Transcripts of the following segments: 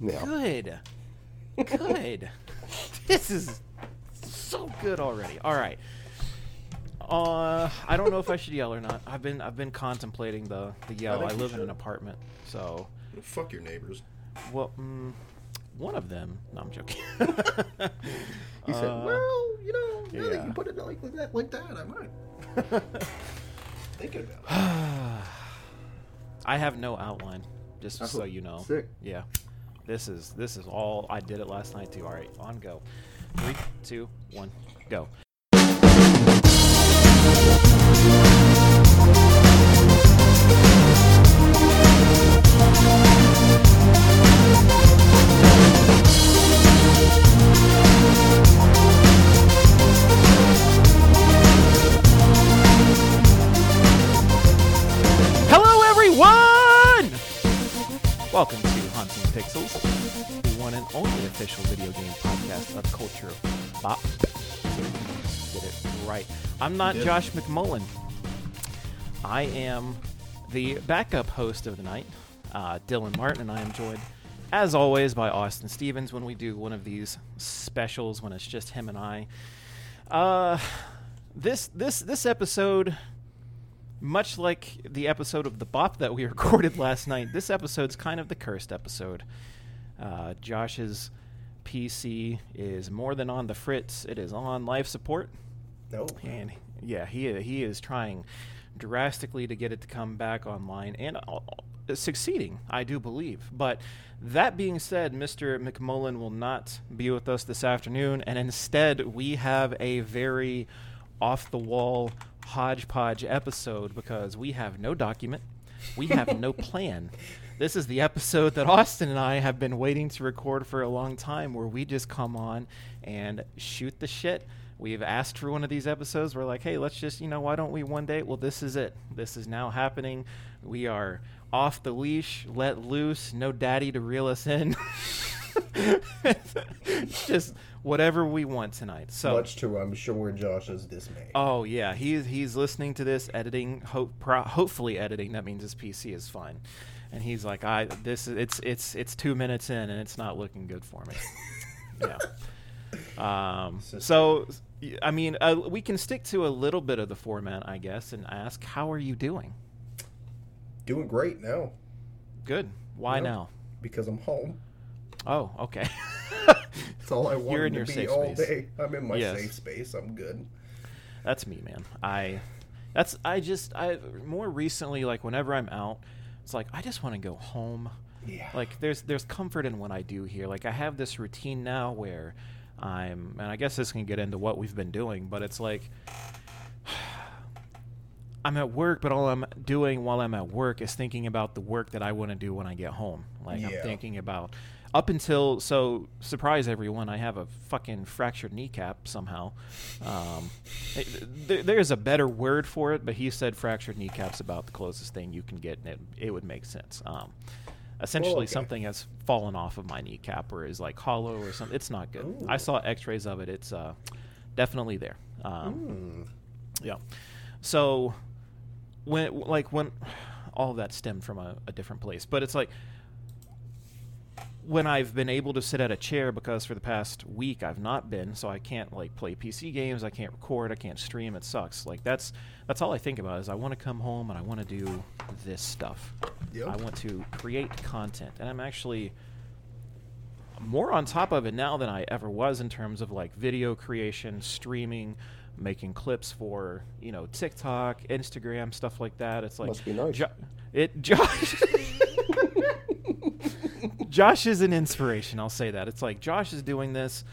Yeah. Good. Good. this is so good already. All right. Uh, I don't know if I should yell or not. I've been I've been contemplating the the yell. think I live in an apartment, so Fuck your neighbors. well, mm, one of them. No, I'm joking. He said, Uh, "Well, you know, now that yeah. you put it like, that, like that, I might." Thinking about it. I have no outline, just Oh, so you know. sick. Yeah, this is this is all I did it last night too. All right, on go. Three, two, one, go. Hello, everyone! Welcome Pixels, the one and only official video game podcast of culture bop. Did it right. I'm not. Josh McMullen. I am the backup host of the night, uh, Dylan Martin, and I am joined, as always, by Austin Stevens when we do one of these specials when it's just him and I. Uh, this this this episode much like the episode of the bop that we recorded last night this episode's kind of the cursed episode. Uh, josh's pc is more than on the fritz. It is on life support. No. and yeah he he is trying drastically to get it to come back online and uh, uh, succeeding i do believe. But that being said mr mcmullen will not be with us this afternoon and instead we have a very off the wall hodgepodge episode because we have no document we have no plan this is the episode that Austin and I have been waiting to record for a long time where we just come on and shoot the shit. We've asked for one of these episodes. We're like, hey, let's just, you know, why don't we one day? Well, this is it. This is now happening. We are off the leash, let loose, no daddy to reel us in. just whatever we want tonight. So Much to I'm sure Josh's dismay. Oh yeah, he's he's listening to this, editing, hope pro- hopefully editing. That means his PC is fine, and he's like, I this is it's it's it's two minutes in and it's not looking good for me. yeah. Um. So, I mean, uh, we can stick to a little bit of the format, I guess, and ask, how are you doing? Doing great now Good. Why Yeah. now? because I'm home. Oh, okay. That's all I want You're in to your be safe all space. day. I'm in my Yes. safe space. I'm good. That's me, man. I that's I just I more recently like whenever I'm out, it's like I just want to go home. Yeah. Like there's there's comfort in what I do here. Like I have this routine now where I'm and I guess this can get into what we've been doing, but it's like I'm at work, but all I'm doing while I'm at work is thinking about the work that I want to do when I get home. Like I'm thinking about up until so surprise everyone, I have a fucking fractured kneecap somehow. Um, there's a better word for it, but he said fractured kneecap's about the closest thing you can get, and it, it would make sense. Um, essentially, okay. something has fallen off of my kneecap or is like hollow or something. It's not good. Ooh. I saw X-rays of it. It's uh, definitely there. Um, Hmm. yeah. So when like when all of that stemmed from a, a different place, but it's like when I've been able to sit at a chair because for the past week I've not been, so I can't like play PC games, I can't record, I can't stream. It sucks. Like that's that's all I think about is I want to come home and I want to do this stuff. Yep. I want to create content, and I'm actually more on top of it now than I ever was in terms of like video creation, streaming, making clips for you know TikTok, Instagram, stuff like that. It's like Must be nice. Jo- it Josh. Josh is an inspiration. I'll say that. It's like Josh is doing this.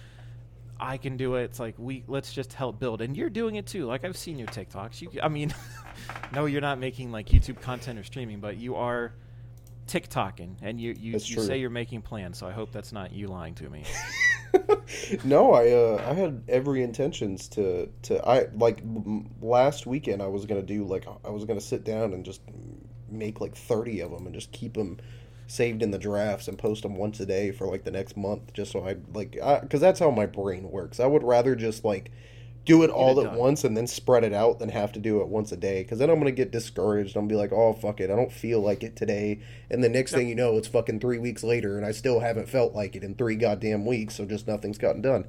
I can do it. It's like we let's just help build, and you're doing it too. Like I've seen your TikToks. You, I mean, no, you're not making like YouTube content or streaming, but you are TikToking, and you you, you say you're making plans. So I hope that's not you lying to me. no, I uh, I had every intentions to to I like m- last weekend I was gonna do like I was gonna sit down and just make like thirty of them and just keep them saved in the drafts and post them once a day for like the next month just so I like because that's how my brain works. I would rather just like do it all it at done. once and then spread it out than have to do it once a day because then I'm gonna get discouraged. I'm gonna be like, oh fuck it, I don't feel like it today, and the next Yep. thing you know, it's fucking three weeks later, and I still haven't felt like it in three goddamn weeks, so just nothing's gotten done.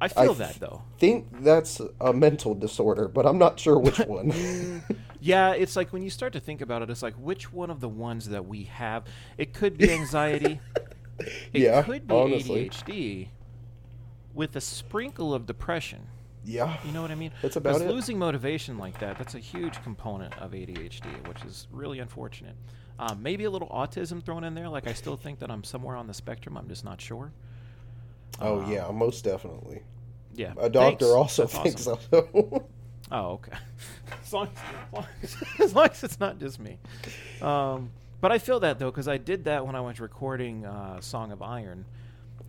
I feel I that though. Think that's a mental disorder, but I'm not sure which one. Mm, Yeah, it's like when you start to think about it, it's like which one of the ones that we have. It could be anxiety. it Yeah, could be honestly. ADHD with a sprinkle of depression. yeah, You know what I mean? That's about it. Losing motivation like that, that's a huge component of ADHD, which is really unfortunate. Um, maybe a little autism thrown in there. Like I still think that I'm somewhere on the spectrum. I'm just not sure. oh Um, yeah, most definitely. Yeah. A doctor Thanks. also That's thinks awesome. so. Oh, okay. as, long as, as, long as, as long as it's not just me. Um, but I feel that though because I did that when I was recording uh, "Song of Iron"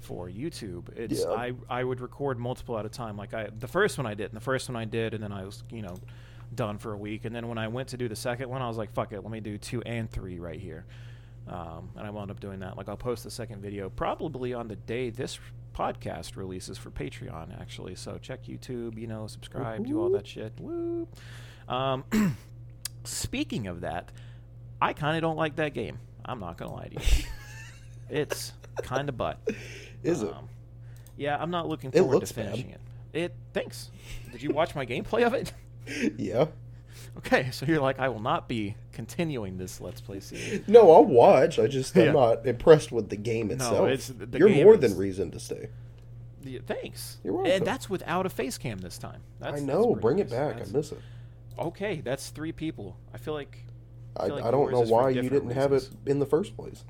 for YouTube. It's Yeah. I I would record multiple at a time. Like I the first one I did, and the first one I did, and then I was you know done for a week. And then when I went to do the second one, I was like, "Fuck it, let me do two and three right here." Um, and I wound up doing that. Like I'll post the second video probably on the day this podcast releases for Patreon, actually. So check YouTube, you know, subscribe, do all that shit. Woo. Um, speaking of that, I kind of don't like that game. I'm not gonna lie to you. it's kind of butt. Is it? Um, Yeah, I'm not looking It forward to bad. finishing it. It thanks. Did you watch my gameplay of it? yeah. Okay, so you're like, I will not be continuing this Let's Play series. No, I'll watch. I just I'm Yeah. not impressed with the game itself. it's- the You're game more is- than reason to stay. Yeah, thanks. You're welcome. And that's without a face cam this time. That's, I that's know. pretty Bring it nice. back. That's- I miss it. Okay, that's three people. I feel like. I, feel like I don't yours know is for why you different didn't have it reasons. in the first place.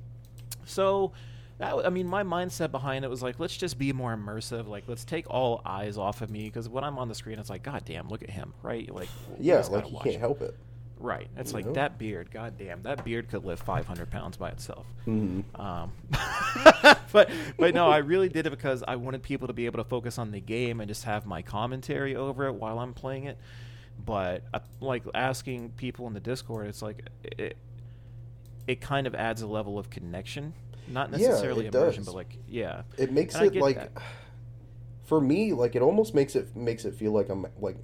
So, that, I mean, my mindset behind it was like, let's just be more immersive. Like, let's take all eyes off of me because when I'm on the screen, it's like, God damn, look at him, right? Like, Yeah, like you can't him. help it. Right. It's You like know? that beard. God damn, that beard could lift 500 pounds by itself. Mhm. Um, but but no, I really did it because I wanted people to be able to focus on the game and just have my commentary over it while I'm playing it. But uh, like asking people in the Discord, it's like it, it kind of adds a level of connection, not necessarily it immersion, does. but like yeah, It makes And it like that. for me, like it almost makes it makes it feel like I'm like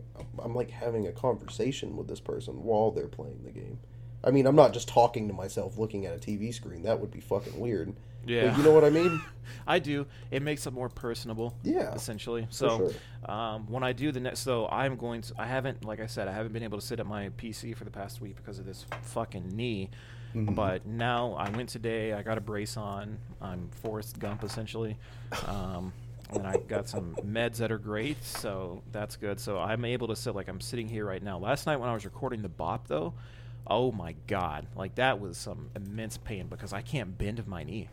I'm like having a conversation with this person while they're playing the game. I mean, I'm not just talking to myself looking at a TV screen. That would be fucking weird. yeah. But you know what I mean? I do. It makes it more personable. Yeah, essentially. So sure. um, when I do the next, so I'm going to. I haven't, like I said, I haven't been able to sit at my PC for the past week because of this fucking knee. Mhm. But now I went today. I got a brace on. I'm Forrest Gump essentially. Um, and I got some meds that are great, so that's good. So I'm able to sit like I'm sitting here right now. Last night when I was recording the bop though, oh my god, like that was some immense pain because I can't bend my knee.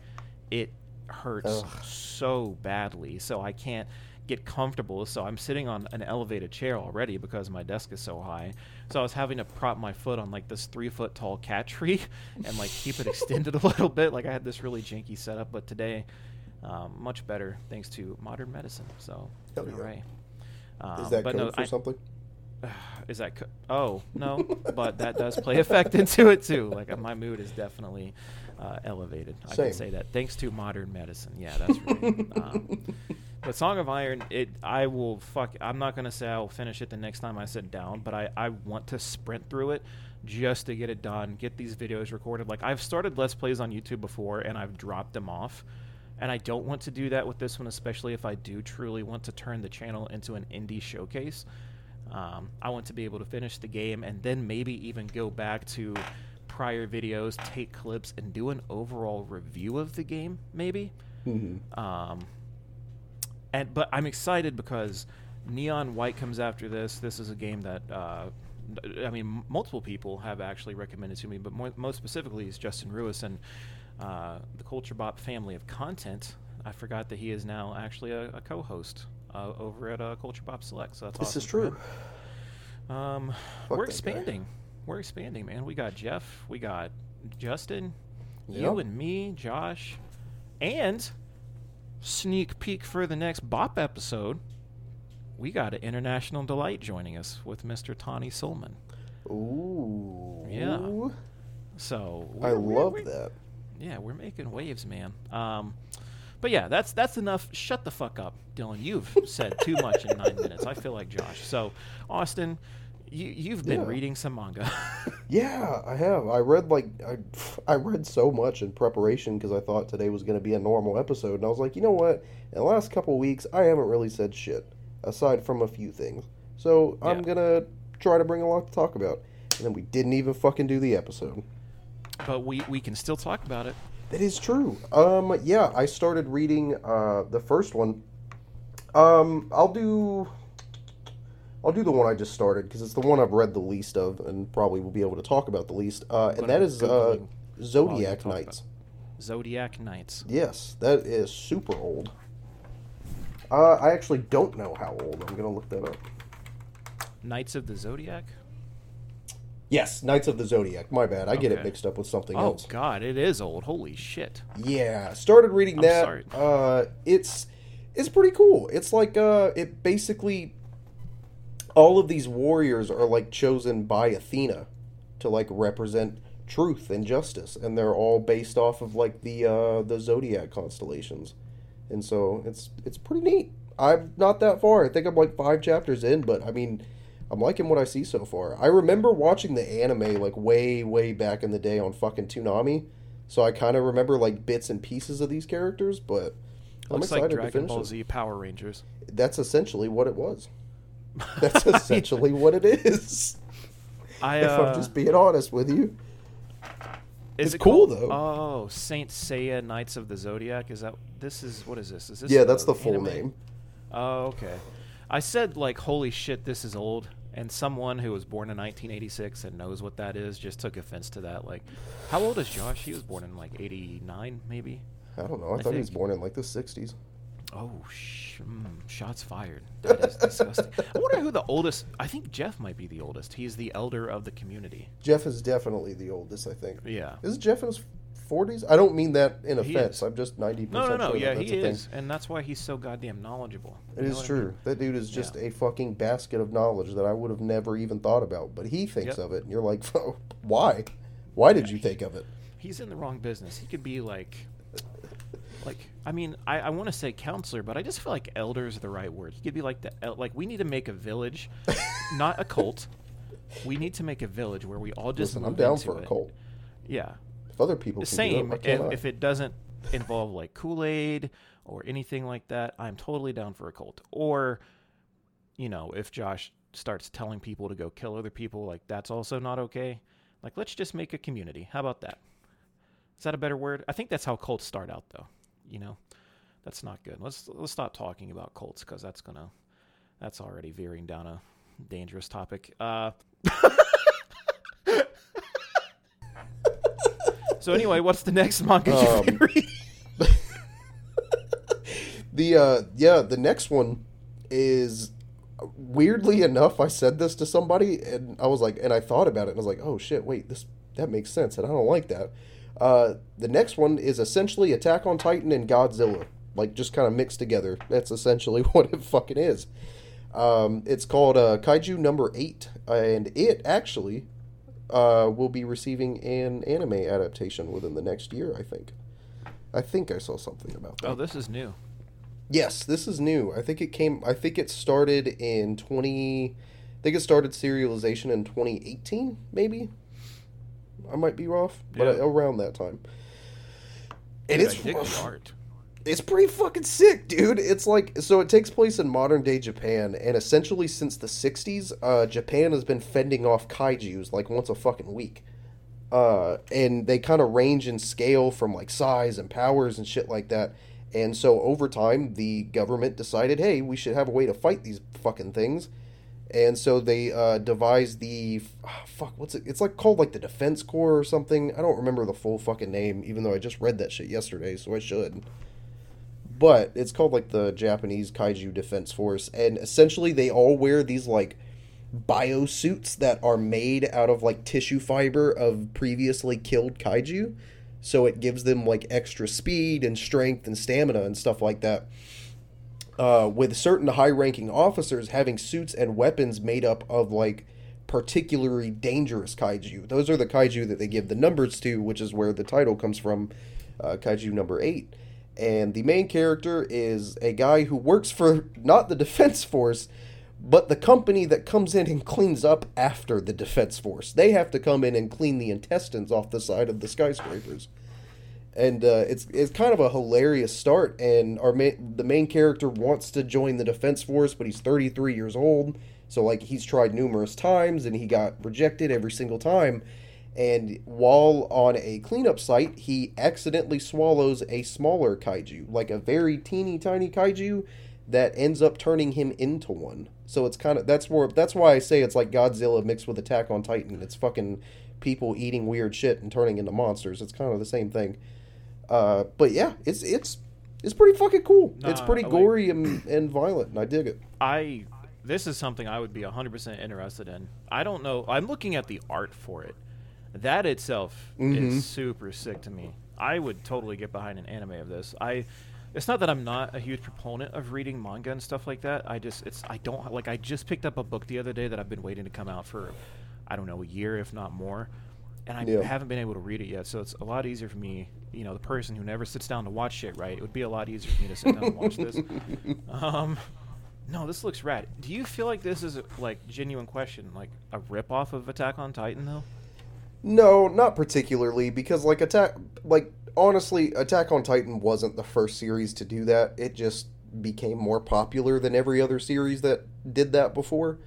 It hurts Ugh. so badly, so I can't get comfortable. So I'm sitting on an elevated chair already because my desk is so high. So I was having to prop my foot on like this three foot tall cat tree and like keep it extended a little bit. Like I had this really janky setup, but today, um, much better thanks to modern medicine. So, Hell yeah. Um, Is that but code no, for I- something? is that co- oh no but that does play effect into it too. Like uh, my mood is definitely uh, elevated. I Same. can say that. Thanks to modern medicine. Yeah that's right. Um, but song of iron it i will fuck i'm not gonna say i'll finish it the next time i sit down but i i want to sprint through it just to get it done get these videos recorded. Like i've started let's plays on youtube before and i've dropped them off and I don't want to do that with this one, especially if I do truly want to turn the channel into an indie showcase. Um, I want to be able to finish the game and then maybe even go back to prior videos, take clips, and do an overall review of the game, maybe. hmm Um, and but I'm excited because Neon White comes after this. This is a game that uh, I mean, m- multiple people have actually recommended to me, but more, most specifically is Justin Ruiz and uh, the Culture Bop family of content. I forgot that he is now actually a, a co-host uh, over at uh, Culture Bop Select. So that's This awesome is true. Um, Fuck we're that guy. expanding. We're expanding, man. We got Jeff. We got Justin. Yep. You and me, Josh, and sneak peek for the next Bop episode. We got an international delight joining us with Mr. Tawny Solman. Ooh. Yeah. So I love that. Yeah, we're making waves, man. Um, But yeah, that's that's enough. Shut the fuck up, Dylan. You've said too much in nine minutes. I feel like Josh. So, Austin, you you've been Yeah. reading some manga. Yeah, I have. I read like I, I read so much in preparation because I thought today was going to be a normal episode, and I was like, you know what? In the last couple weeks, I haven't really said shit aside from a few things. So I'm gonna try to bring a lot to talk about. And then we didn't even fucking do the episode. but we we can still talk about it. That is true. Um, yeah, I started reading uh the first one. Um, I'll do. I'll do the one I just started because it's the one I've read the least of and probably will be able to talk about the least. Uh, and that is uh, Googling while you Zodiac talk Nights. Zodiac Knights. Yes, that is super old. Uh, I actually don't know how old. I'm gonna look that up. Knights of the Zodiac. Yes, Knights of the Zodiac. My bad. I get it mixed up with something Oh else. Oh God, it is old. Holy shit. Yeah, started reading I'm that. sorry. Uh, it's it's pretty cool. It's like uh, it basically all of these warriors are like chosen by Athena to like represent truth and justice, and they're all based off of like the uh, the zodiac constellations, and so it's it's pretty neat. I'm not that far. I think I'm like five chapters in, but I mean. I'm liking what I see so far. I remember watching the anime like way, way back in the day on fucking Toonami, so I kind of remember like bits and pieces of these characters. But I'm Looks excited like to Dragon finish Ball it. Z Power Rangers. That's essentially what it was. That's essentially what it is. I if uh, I'm just being honest with you. is it's it cool, called- though. Oh, Saint Seiya Knights of the Zodiac. Is that this is what is this? Is this Yeah, that's the full anime? name. Oh, okay. I said like, holy shit, this is old. And someone who was born in 1986 and knows what that is just took offense to that. Like, how old is Josh? He was born in like 89, maybe. I don't know. I, I thought he was born in like the 60s. Oh, sh- mm, shots fired. That is disgusting. I wonder who the oldest. I think Jeff might be the oldest. He's the elder of the community. Jeff is definitely the oldest, I think. Yeah. Is Jeff in his 40s? I don't mean that in He offense. is. I'm just 90% No, no, no. sure Yeah, he a thing. is, and that's why he's so goddamn knowledgeable. It You is I true. mean? That dude is just Yeah. a fucking basket of knowledge that I would have never even thought about. But he thinks Yep. of it, and you're like, oh, why? Why did you think of it? He's in the wrong business. He could be like, like I mean, I, I want to say counselor, but I just feel like elder is the right word. He could be like the el- like we need to make a village, not a cult. We need to make a village where we all just Listen, I'm down for a it. cult. Yeah, If other people can same. do it, If, if it doesn't involve like Kool Aid or anything like that, I'm totally down for a cult. Or, you know, if Josh starts telling people to go kill other people, like that's also not okay. Like, let's just make a community. How about that? Is that a better word? I think that's how cults start out, though. You know, that's not good. Let's let's stop talking about cults because that's gonna that's already veering down a dangerous topic. Uh, so anyway, what's the next manga you've been Um, reading? The uh yeah, the next one is weirdly enough, I said this to somebody and I was like and I thought about it and I was like, "Oh shit, wait, this that makes sense." And I don't like that. Uh the next one is essentially Attack on Titan and Godzilla, like just kind of mixed together. That's essentially what it fucking is. Um it's called uh Kaiju number 8 and it actually uh will be receiving an anime adaptation within the next year, I think. I think I saw something about that. Oh, this is new. Yes, this is new. I think it came. I think it started in twenty. I think it started serialization in twenty eighteen, maybe. I might be off, but Yeah. around that time. And Dude, it's art. It's pretty fucking sick, dude. It's like so it takes place in modern day Japan, and essentially since the '60s, uh, Japan has been fending off kaiju's like once a fucking week. Uh, and they kind of range in scale from like size and powers and shit like that. And so over time, the government decided, hey, we should have a way to fight these fucking things. And so they uh, devised the ah, fuck. What's it? It's like called like the Defense Corps or something. I don't remember the full fucking name, even though I just read that shit yesterday, so I should but it's called like the Japanese Kaiju Defense Force, and essentially they all wear these like bio suits that are made out of like tissue fiber of previously killed kaiju, so it gives them like extra speed and strength and stamina and stuff like that. Uh, with certain high-ranking officers having suits and weapons made up of like particularly dangerous kaiju. Those are the kaiju that they give the numbers to, which is where the title comes from, uh, kaiju number eight and the main character is a guy who works for not the defense force but the company that comes in and cleans up after the defense force. They have to come in and clean the intestines off the side of the skyscrapers. And uh, it's it's kind of a hilarious start. And our ma- the main character wants to join the defense force but he's 33 years old. So like he's tried numerous times and he got rejected every single time and while on a cleanup site, he accidentally swallows a smaller kaiju, like a very teeny tiny kaiju that ends up turning him into one. So it's kind of that's where that's why I say it's like Godzilla mixed with Attack on Titan. It's fucking people eating weird shit and turning into monsters. It's kind of the same thing. Uh, but yeah, it's it's it's pretty fucking cool. it's pretty I like- gory and, and violent, and I dig it. I this is something I would be 100% interested in. I don't know. I'm looking at the art for it. That itself Mhm. is super sick to me. I would totally get behind an anime of this. I it's not that I'm not a huge proponent of reading manga and stuff like that. I just it's I don't like I just picked up a book the other day that I've been waiting to come out for I don't know, a year if not more. And I Yeah. haven't been able to read it yet, so it's a lot easier for me, you know, the person who never sits down to watch shit, right? It would be a lot easier for me to sit down and watch this. Um, no, this looks rad. Do you feel like this is a, like genuine question, like a rip off of Attack on Titan though? No, not particularly because like attack like honestly, Attack on Titan wasn't the first series to do that. It just became more popular than every other series that did that before.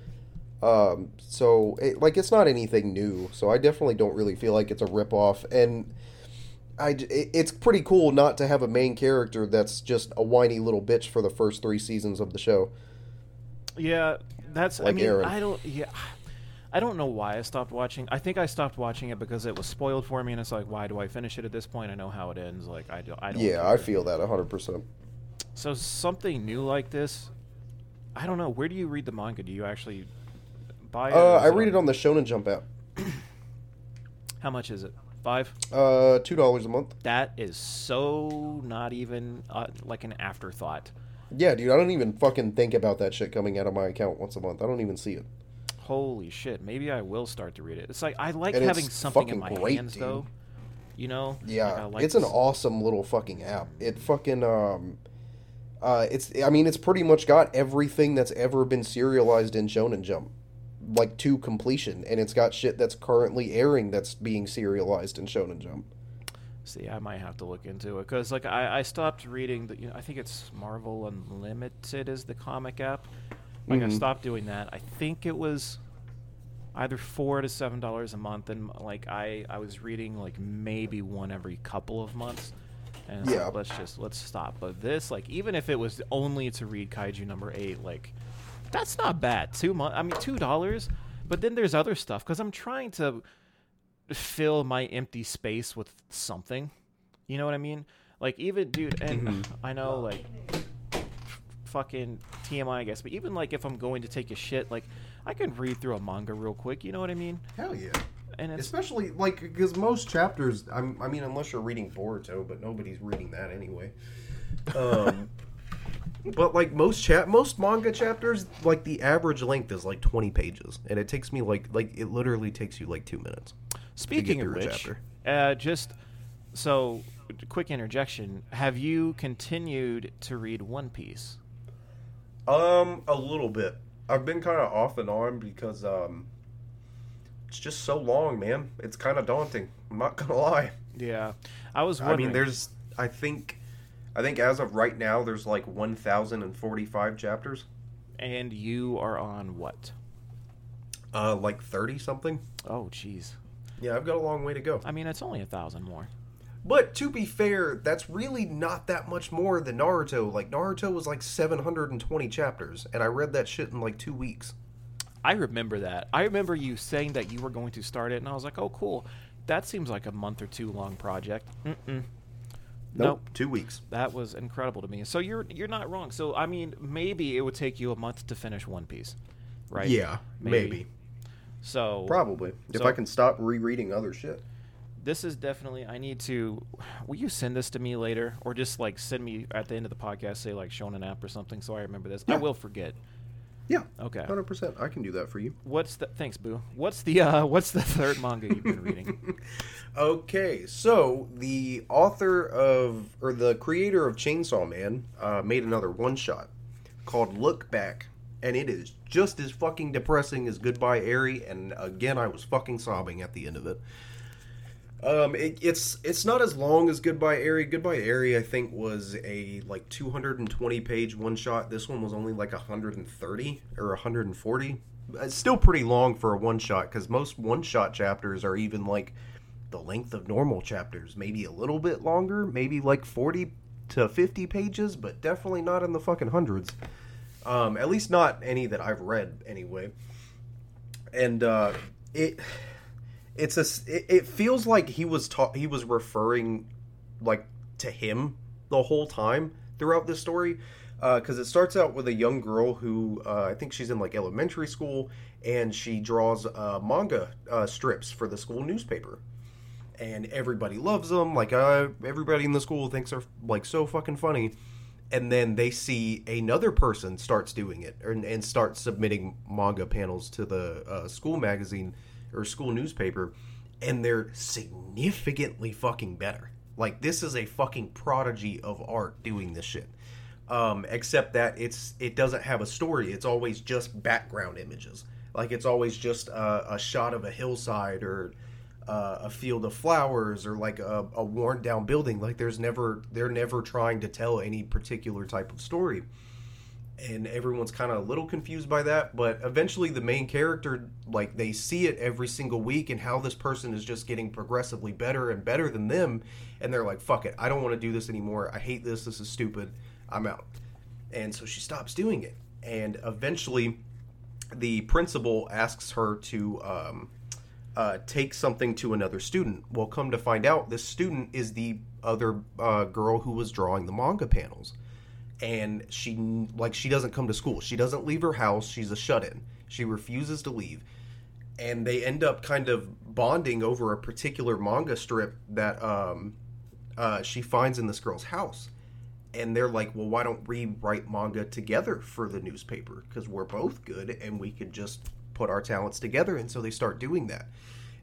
Um, so it, like it's not anything new. So I definitely don't really feel like it's a rip off and I it- it's pretty cool not to have a main character that's just a whiny little bitch for the first 3 seasons of the show. Yeah, that's. I Like mean, Eren. I don't. Yeah, I don't know why I stopped watching. I think I stopped watching it because it was spoiled for me, and it's like, why do I finish it at this point? I know how it ends. Like I don't. I don't. Yeah, I feel that 100%. So something new like this. I don't know. Where do you read the manga? Do you actually buy it? Uh, I read it on the Shonen Jump app. How much is it? Five. Uh, $2 a month. That is so not even uh, like an afterthought. Yeah, dude, I don't even fucking think about that shit coming out of my account once a month. I don't even see it. Holy shit! Maybe I will start to read it. It's like I like And having something in my great, hands, dude. though. You know? Yeah, Like, like it's an awesome little fucking app. It fucking um, uh, it's I mean it's pretty much got everything that's ever been serialized in Shonen Jump, like to completion, and it's got shit that's currently airing that's being serialized in Shonen Jump. See, I might have to look into it because, like, I, I stopped reading the. You know, I think it's Marvel Unlimited is the comic app. Like, I Mhm. stopped doing that. I think it was either four to seven dollars a month, and like I I was reading like maybe one every couple of months. And Yeah. like, let's just let's stop. But this, like, even if it was only to read Kaiju number eight, like, that's not bad. Two month, I mean, two dollars. But then there's other stuff because I'm trying to fill my empty space with something. You know what I mean? Like even dude, and Mhm. I know like fucking TMI, I guess, but even like if I'm going to take a shit, like I can read through a manga real quick. You know what I mean? Hell yeah. And it's Especially like because most chapters, I'm, I mean, unless you're reading Boruto, but nobody's reading that anyway. Um, but like most chap, most manga chapters, like the average length is like 20 pages, and it takes me like like it literally takes you like two minutes. speaking of which, chapter. uh, just so quick interjection: Have you continued to read One Piece? Um, a little bit. I've been kind of off and on because um, it's just so long, man. It's kind of daunting. I'm not gonna lie. Yeah, I was. I mean, there's, I think, I think as of right now, there's like 1,045 chapters. and you are on what? Uh, like 30 something. Oh, jeez. Yeah, I've got a long way to go. I mean, it's only a thousand more. But to be fair, that's really not that much more than Naruto. Like Naruto was like 720 chapters, and I read that shit in like two weeks. I remember that. I remember you saying that you were going to start it, and I was like, "Oh, cool. That seems like a month or two long project." Mm-mm. Nope. two weeks. That was incredible to me. So you're you're not wrong. So I mean, maybe it would take you a month to finish One Piece, right? Yeah, maybe. So Probably. If So- I can stop rereading other shit. This is definitely. I need to. Will you send this to me later, or just like send me at the end of the podcast, say like Shonen app or something, so I remember this? I will forget. Yeah. Okay. Hundred percent. I can do that for you. What's the thanks, Boo? What's the uh what's the third manga you've been reading? Okay, so the author of or the creator of Chainsaw Man uh, made another one shot called Look Back, and it is just as fucking depressing as Goodbye Eri. And again, I was fucking sobbing at the end of it. Um, it, it's it's not as long as Goodbye Eri. Goodbye Eri, I think, was a like 220 page one shot. This one was only like 130 or 140. It's still pretty long for a one shot because most one shot chapters are even like the length of normal chapters, maybe a little bit longer, maybe like 40 to 50 pages, but definitely not in the fucking hundreds. Um, at least not any that I've read anyway. And uh, it it's a it, feels like he was ta- he was referring like to him the whole time throughout this story because uh, it starts out with a young girl who uh, I think she's in like elementary school and she draws uh, manga uh, strips for the school newspaper. And everybody loves them like uh, everybody in the school thinks they're like so fucking funny. And then they see another person starts doing it and, and starts submitting manga panels to the uh, school magazine or school newspaper and they're significantly fucking better. Like this is a fucking prodigy of art doing this shit. Um, except that it's it doesn't have a story. It's always just background images. Like it's always just a, a shot of a hillside or uh, a field of flowers or like a, a worn down building. Like there's never they're never trying to tell any particular type of story and everyone's kind of a little confused by that but eventually the main character like they see it every single week and how this person is just getting progressively better and better than them and they're like fuck it i don't want to do this anymore i hate this this is stupid i'm out. And so she stops doing it and eventually the principal asks her to um, uh, take something to another student. Well come to find out this student is the other uh, girl who was drawing the manga panels and she like she doesn't come to school. She doesn't leave her house. She's a shut-in. She refuses to leave. And they end up kind of bonding over a particular manga strip that um, uh, she finds in this girl's house. And they're like, well, why don't we write manga together for the newspaper? Because we're both good and we could just put our talents together. And so they start doing that.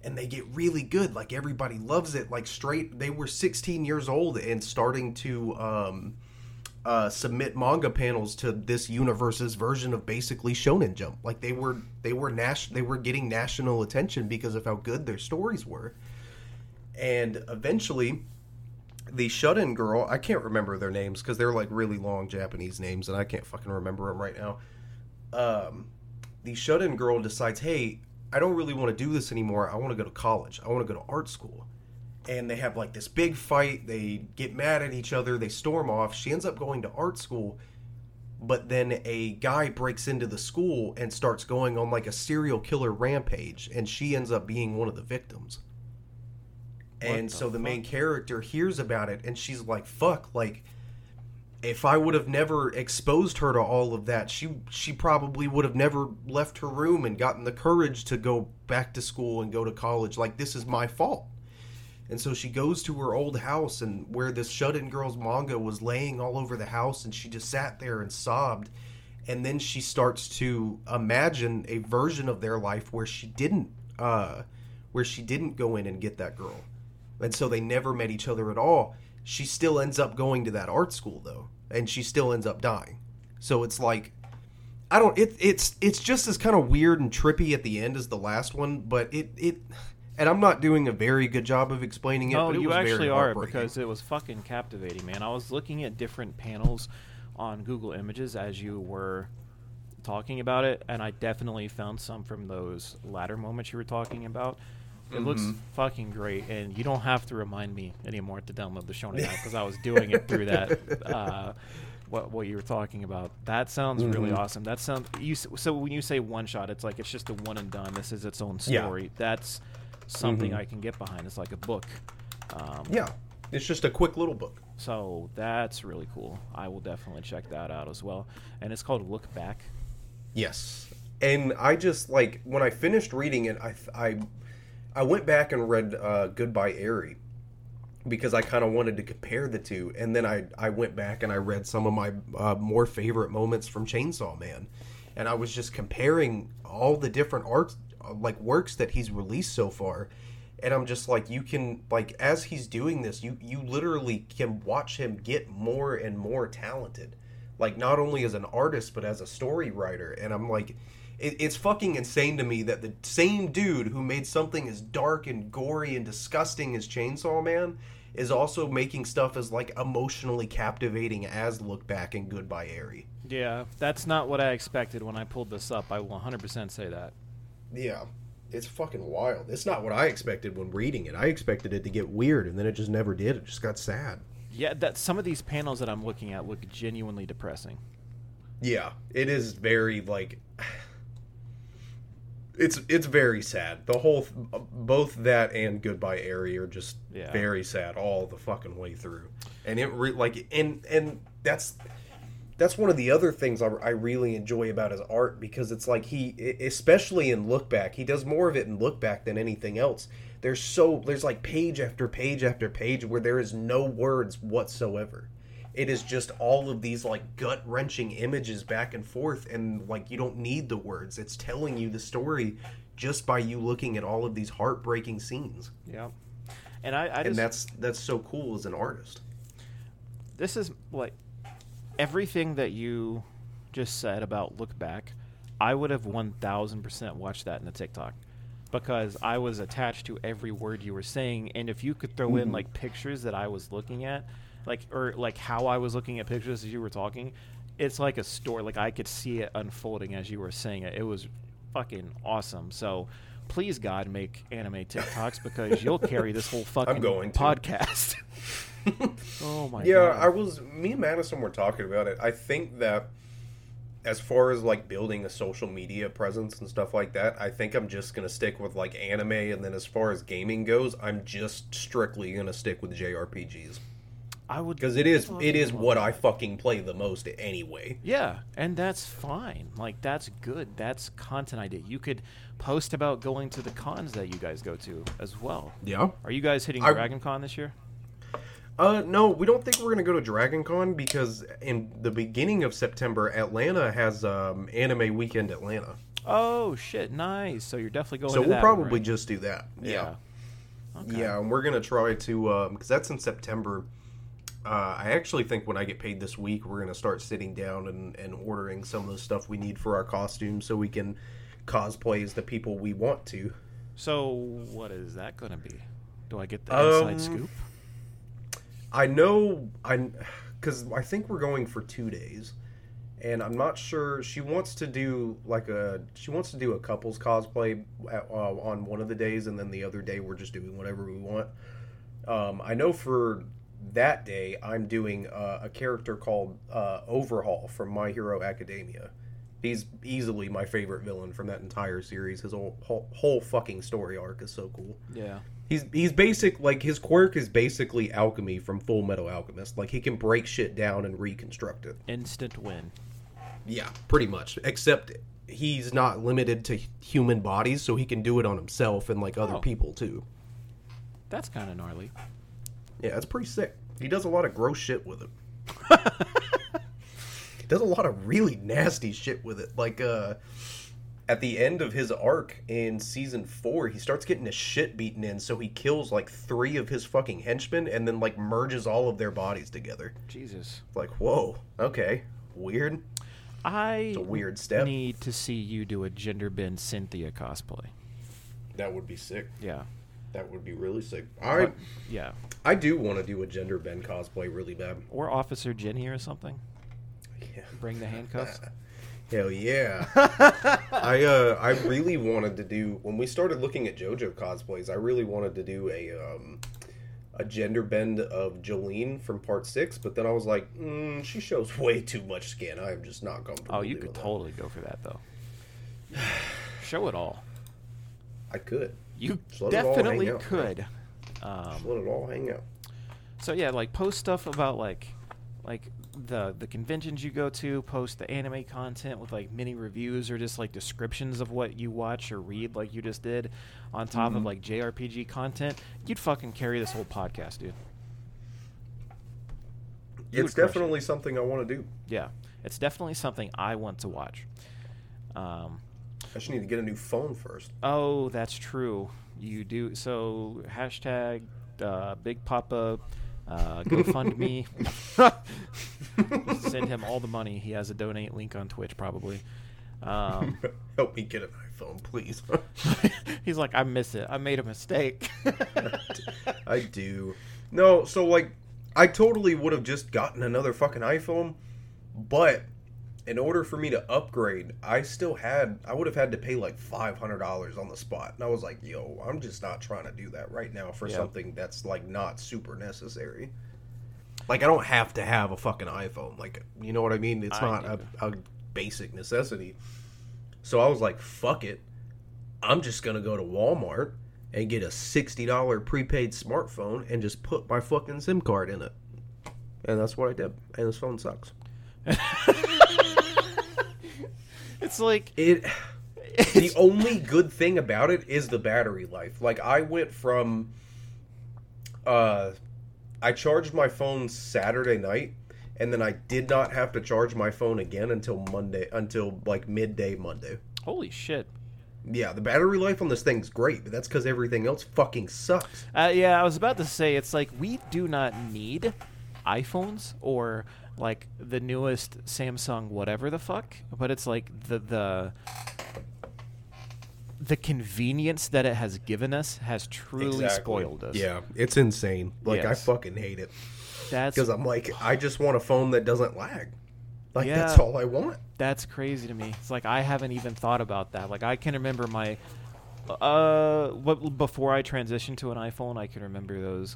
And they get really good. Like everybody loves it. Like straight, they were 16 years old and starting to. Um, uh, submit manga panels to this universe's version of basically Shonen Jump. Like they were they were nas- they were getting national attention because of how good their stories were. And eventually, the shut-in girl, I can't remember their names because they're like really long Japanese names, and I can't fucking remember them right now. Um, the shut-in girl decides, hey, I don't really want to do this anymore. I want to go to college. I want to go to art school and they have like this big fight. They get mad at each other. They storm off. She ends up going to art school, but then a guy breaks into the school and starts going on like a serial killer rampage, and she ends up being one of the victims. What and the so the main character hears about it, and she's like, "Fuck!" Like, if I would have never exposed her to all of that, she she probably would have never left her room and gotten the courage to go back to school and go to college. Like, this is my fault. And so she goes to her old house and where this shut-in girl's manga was laying all over the house and she just sat there and sobbed. And then she starts to imagine a version of their life where she didn't uh where she didn't go in and get that girl. And so they never met each other at all. She still ends up going to that art school though, and she still ends up dying. So it's like I don't it it's it's just as kind of weird and trippy at the end as the last one, but it it and I'm not doing a very good job of explaining it. No, but it you was very actually are because it was fucking captivating, man. I was looking at different panels on Google Images as you were talking about it, and I definitely found some from those latter moments you were talking about. It looks Mhm. fucking great, and you don't have to remind me anymore to download the Shonen app because I was doing it through that. Uh, what what you were talking about? That sounds really Mhm. awesome. That sounds you. So when you say one shot, it's like it's just a one and done. This is its own Yeah. story. That's something Mhm. I can get behind. It's like a book. Um, yeah, it's just a quick little book. so that's really cool. I will definitely check that out as well. And it's called Look Back. Yes, and I just like when I finished reading it, I I I went back and read uh, Goodbye Eri because I kind of wanted to compare the two, and then I I went back and I read some of my uh, more favorite moments from Chainsaw Man, and I was just comparing all the different art like works that he's released so far and I'm just like you can like as he's doing this you you literally can watch him get more and more talented like not only as an artist but as a story writer and I'm like it, it's fucking insane to me that the same dude who made something as dark and gory and disgusting as Chainsaw Man is also making stuff as like emotionally captivating as Look Back and Goodbye Eri. Yeah, that's not what I expected when I pulled this up. I will 100% say that. Yeah. It's fucking wild. It's not what I expected when reading it. I expected it to get weird and then it just never did. It just got sad. Yeah, that some of these panels that I'm looking at look genuinely depressing. Yeah, it is very like it's it's very sad. The whole uh, both that and Goodbye Eri are just yeah. very sad all the fucking way through. And it re- like and and that's that's one of the other things I, I, really enjoy about his art because it's like he especially in look back he does more of it in look back than anything else. There's so there's like page after page after page where there is no words whatsoever. It is just all of these like gut wrenching images back and forth and like you don't need the words. It's telling you the story just by you looking at all of these heartbreaking scenes. Yeah. And i, I just, and that's that's so cool as an artist. This is like everything that you just said about look back i would have 1000% watched that in a tiktok because i was attached to every word you were saying and if you could throw mm-hmm. in like pictures that i was looking at like or like how I was looking at pictures as you were talking, it's like a story. Like I could see it unfolding as you were saying it. It was fucking awesome. So please God make anime TikToks because you'll carry this whole fucking I'm going podcast. oh my yeah, God. I was me and Madison were talking about it. I think that as far as like building a social media presence and stuff like that, I think I'm just gonna stick with like anime and then as far as gaming goes, I'm just strictly gonna stick with JRPGs. I would because it is it is what I fucking play the most anyway. Yeah, and that's fine. Like that's good. That's content idea. You could post about going to the cons that you guys go to as well. Yeah. Are you guys hitting I, Dragon Con this year? Uh, no, we don't think we're gonna go to Dragon Con because in the beginning of September, Atlanta has um, Anime Weekend Atlanta. Oh shit! Nice. So you're definitely going. So we'll probably right? just do that. Yeah. Yeah, okay. yeah and we're gonna try to because um, that's in September uh, I actually think when I get paid this week, we're going to start sitting down and, and ordering some of the stuff we need for our costumes so we can cosplay as the people we want to. So, what is that going to be? Do I get the inside um, scoop? I know, I because I think we're going for two days, and I'm not sure. She wants to do like a she wants to do a couples cosplay at, uh, on one of the days, and then the other day we're just doing whatever we want. Um, I know for that day I'm doing uh, a character called uh, Overhaul from My Hero Academia. He's easily my favorite villain from that entire series. His whole, whole, whole fucking story arc is so cool. Yeah. He's he's basic like his quirk is basically alchemy from Full Metal Alchemist. Like he can break shit down and reconstruct it. Instant win. Yeah, pretty much. Except he's not limited to human bodies, so he can do it on himself and like other oh. people too. That's kind of gnarly. Yeah, that's pretty sick. He does a lot of gross shit with it. he does a lot of really nasty shit with it. Like uh at the end of his arc in season four, he starts getting his shit beaten in, so he kills like three of his fucking henchmen and then like merges all of their bodies together. Jesus. Like, whoa, okay. Weird. I it's a weird step. need to see you do a gender bend Cynthia cosplay. That would be sick. Yeah. That would be really sick. I yeah. I do want to do a gender bend cosplay really bad. Or Officer Jenny or something. Yeah. Bring the handcuffs. Hell yeah! I uh I really wanted to do when we started looking at JoJo cosplays. I really wanted to do a um a gender bend of Jolyne from Part Six, but then I was like, mm, she shows way too much skin. I am just not comfortable. Oh, you could totally go for that though. Show it all. I could. You definitely could. Um, let it all hang out. So yeah, like post stuff about like like the the conventions you go to, post the anime content with like mini reviews or just like descriptions of what you watch or read, like you just did, on top mm-hmm. of like JRPG content. You'd fucking carry this whole podcast, dude. You it's definitely it. something I want to do. Yeah, it's definitely something I want to watch. Um, I just need to get a new phone first. oh, that's true. You do so. Hashtag uh, Big Papa. Uh, GoFundMe. Send him all the money. He has a donate link on Twitch, probably. Um, Help me get an iPhone, please. he's like, I miss it. I made a mistake. I do. No, so like, I totally would have just gotten another fucking iPhone, but in order for me to upgrade, I still had, I would have had to pay like five hundred dollars on the spot, and I was like, yo, I'm just not trying to do that right now for Yeah. something that's like not super necessary. Like, I don't have to have a fucking iPhone. Like, you know what I mean? It's I not a, a basic necessity. So I was like, fuck it. I'm just gonna go to Walmart and get a sixty dollar prepaid smartphone and just put my fucking SIM card in it. And that's what I did. And this phone sucks. it's like It the only good thing about it is the battery life. Like I went from uh I charged my phone Saturday night and then I did not have to charge my phone again until Monday until like midday Monday. holy shit. Yeah, the battery life on this thing's great, but that's because everything else fucking sucks. Uh, yeah, I was about to say it's like we do not need iPhones or like the newest Samsung whatever the fuck, but it's like the the the convenience that it has given us has truly spoiled us. Yeah, it's insane. Like I fucking hate it That's because I'm like, I just want a phone that doesn't lag. Like Yeah. that's all I want. that's crazy to me. It's like I haven't even thought about that. Like I can remember my uh what before I transitioned to an iPhone, I can remember those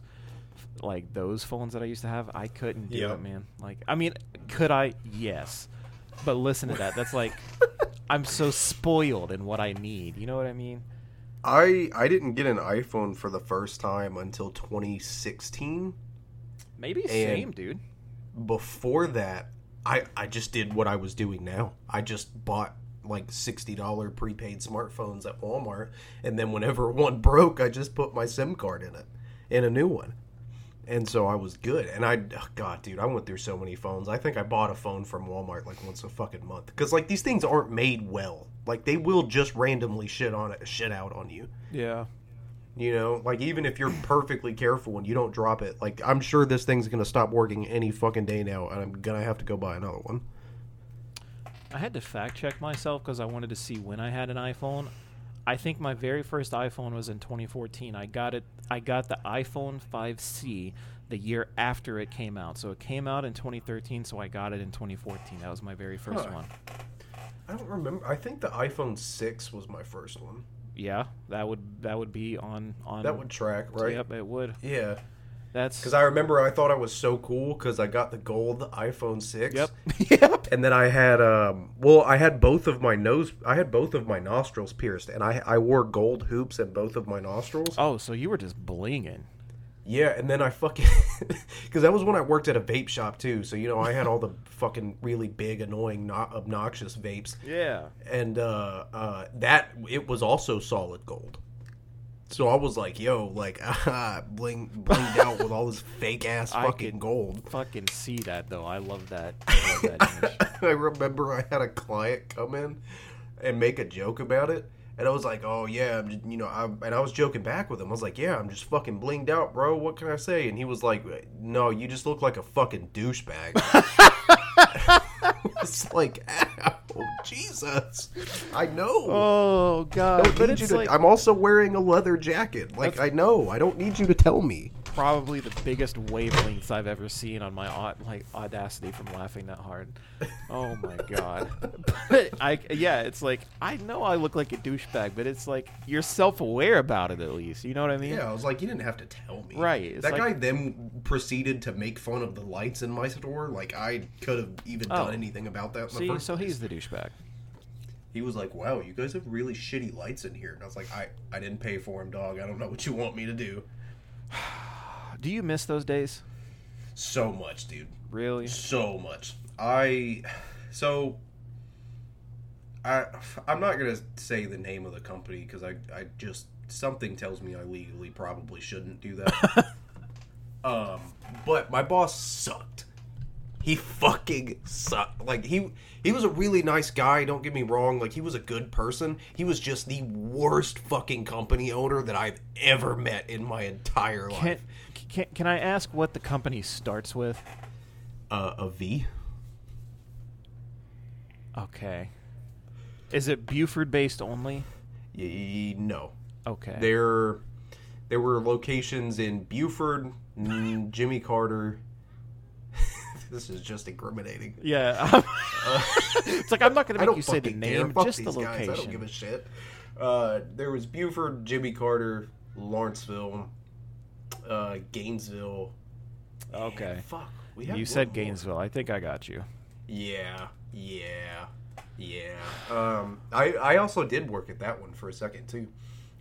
like those phones that I used to have. I couldn't do Yep. it, man. Like I mean, could I? Yes. But listen to that. That's like I'm so spoiled in what I need. You know what I mean? I I didn't get an iPhone for the first time until 2016. Maybe And- same, dude. Before that, I I just did what I was doing now. I just bought like $60 prepaid smartphones at Walmart and then whenever one broke, I just put my SIM card in it in a new one. And so I was good. And I, oh God, dude, I went through so many phones. I think I bought a phone from Walmart like once a fucking month. Because like these things aren't made well. Like they will just randomly shit on it, shit out on you. Yeah. You know, like even if you're perfectly careful and you don't drop it, like I'm sure this thing's gonna stop working any fucking day now, and I'm gonna have to go buy another one. I had to fact check myself because I wanted to see when I had an iPhone. I think my very first iPhone was in 2014. I got it. I got the iPhone 5C the year after it came out. So it came out in 2013. So I got it in 2014. That was my very first Huh. one. I don't remember. I think the iPhone six was my first one. Yeah, that would that would be on on. That would track, right? Yep, it would. Yeah, That's because I remember I thought I was so cool because I got the gold iPhone six. Yep. yep. And then I had um well I had both of my nose I had both of my nostrils pierced and I I wore gold hoops in both of my nostrils. Oh, so you were just blinging. Yeah, and then I fucking because that was when I worked at a vape shop too. So you know I had all the fucking really big, annoying, not obnoxious vapes, Yeah. and uh, uh, that it was also solid gold. So I was like, "Yo, like, bling blinged out with all this fake ass I fucking could- gold." Fucking see that though. I love that. I love that. I remember I had a client come in and make a joke about it. And I was like, "Oh yeah, I'm just, you know," I, and I was joking back with him. I was like, "Yeah, I'm just fucking blinged out, bro. What can I say?" And he was like, "No, you just look like a fucking douchebag." it's like, ow, Oh, Jesus, I know. Oh I god. don't but need you it's to- like I'm also wearing a leather jacket. Like I know. I don't need you to tell me. probably the biggest wavelengths I've ever seen on my au- like audacity from laughing that hard. Oh my god. But I yeah, it's like I know I look like a douchebag, but it's like you're self-aware about it at least. You know what I mean? Yeah, I was like, you didn't have to tell me. Right, it's That like- guy then proceeded to make fun of the lights in my store. Like I could have even Oh. done anything about that. In the See, first so place. he's the douchebag. He was like, "Wow, you guys have really shitty lights in here," and I was like, "I I didn't pay for him, dog. I don't know what you want me to do." Do you miss those days? So much, dude. Really? So much. I so I I'm not gonna say the name of the company because I I just something tells me I legally probably shouldn't do that. um, but my boss sucked. He fucking sucked. Like he he was a really nice guy. Don't get me wrong. Like he was a good person. He was just the worst fucking company owner that I've ever met in my entire life. can, can I ask what the company starts with? Uh, a V. Okay. Is it Buford based only? Y- no. Okay. There, there were locations in Buford, mm, Jimmy Carter. This is just incriminating. yeah. it's like I'm not going to make you say the name, just the these guys. location. I don't give a shit. Uh, there was Buford, Jimmy Carter, Lawrenceville, uh, Gainesville. okay. And fuck. We had You said more. Gainesville. I think I got you. Yeah, yeah, yeah. Um, I I also did work at that one for a second too.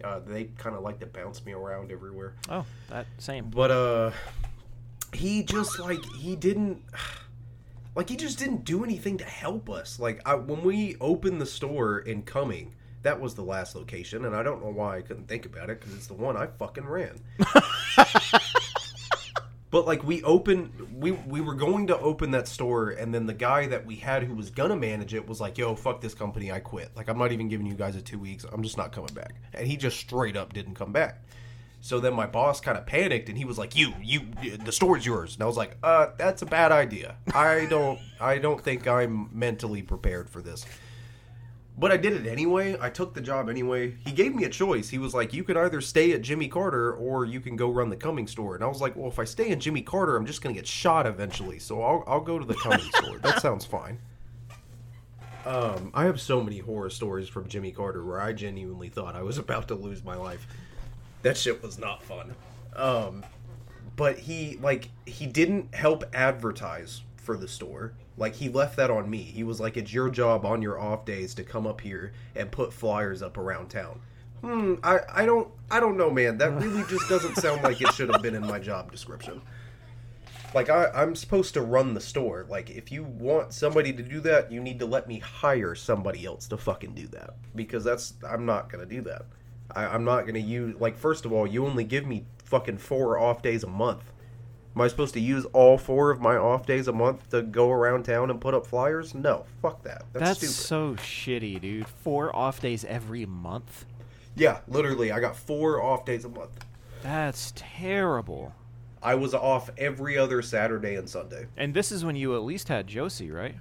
Uh, they kind of like to bounce me around everywhere. Oh, that same. But uh he just like he didn't like he just didn't do anything to help us. Like I, when we opened the store in Cumming, that was the last location and I don't know why I couldn't think about it cuz it's the one I fucking ran. but like we opened we we were going to open that store and then the guy that we had who was going to manage it was like, "Yo, fuck this company, I quit. Like I'm not even giving you guys a 2 weeks. I'm just not coming back." And he just straight up didn't come back. So then my boss kind of panicked and he was like, "You, you, the store's yours." And I was like, "Uh, that's a bad idea. I don't, I don't think I'm mentally prepared for this." But I did it anyway. I took the job anyway. He gave me a choice. He was like, "You can either stay at Jimmy Carter or you can go run the Cumming store." And I was like, "Well, if I stay in Jimmy Carter, I'm just gonna get shot eventually. So I'll, I'll go to the Cumming store. That sounds fine." Um, I have so many horror stories from Jimmy Carter where I genuinely thought I was about to lose my life that shit was not fun. Um, but he like he didn't help advertise for the store. Like he left that on me. He was like, "It's your job on your off days to come up here and put flyers up around town." Hmm. I I don't I don't know, man. That really just doesn't sound like it should have been in my job description. Like I, I'm supposed to run the store. Like if you want somebody to do that, you need to let me hire somebody else to fucking do that. Because that's I'm not gonna do that. I, I'm not gonna use like first of all, you only give me fucking four off days a month. Am I supposed to use all four of my off days a month to go around town and put up flyers? No, fuck that. That's, That's so shitty, dude. Four off days every month. Yeah, literally, I got four off days a month. That's terrible. I was off every other Saturday and Sunday. And this is when you at least had Josie, right?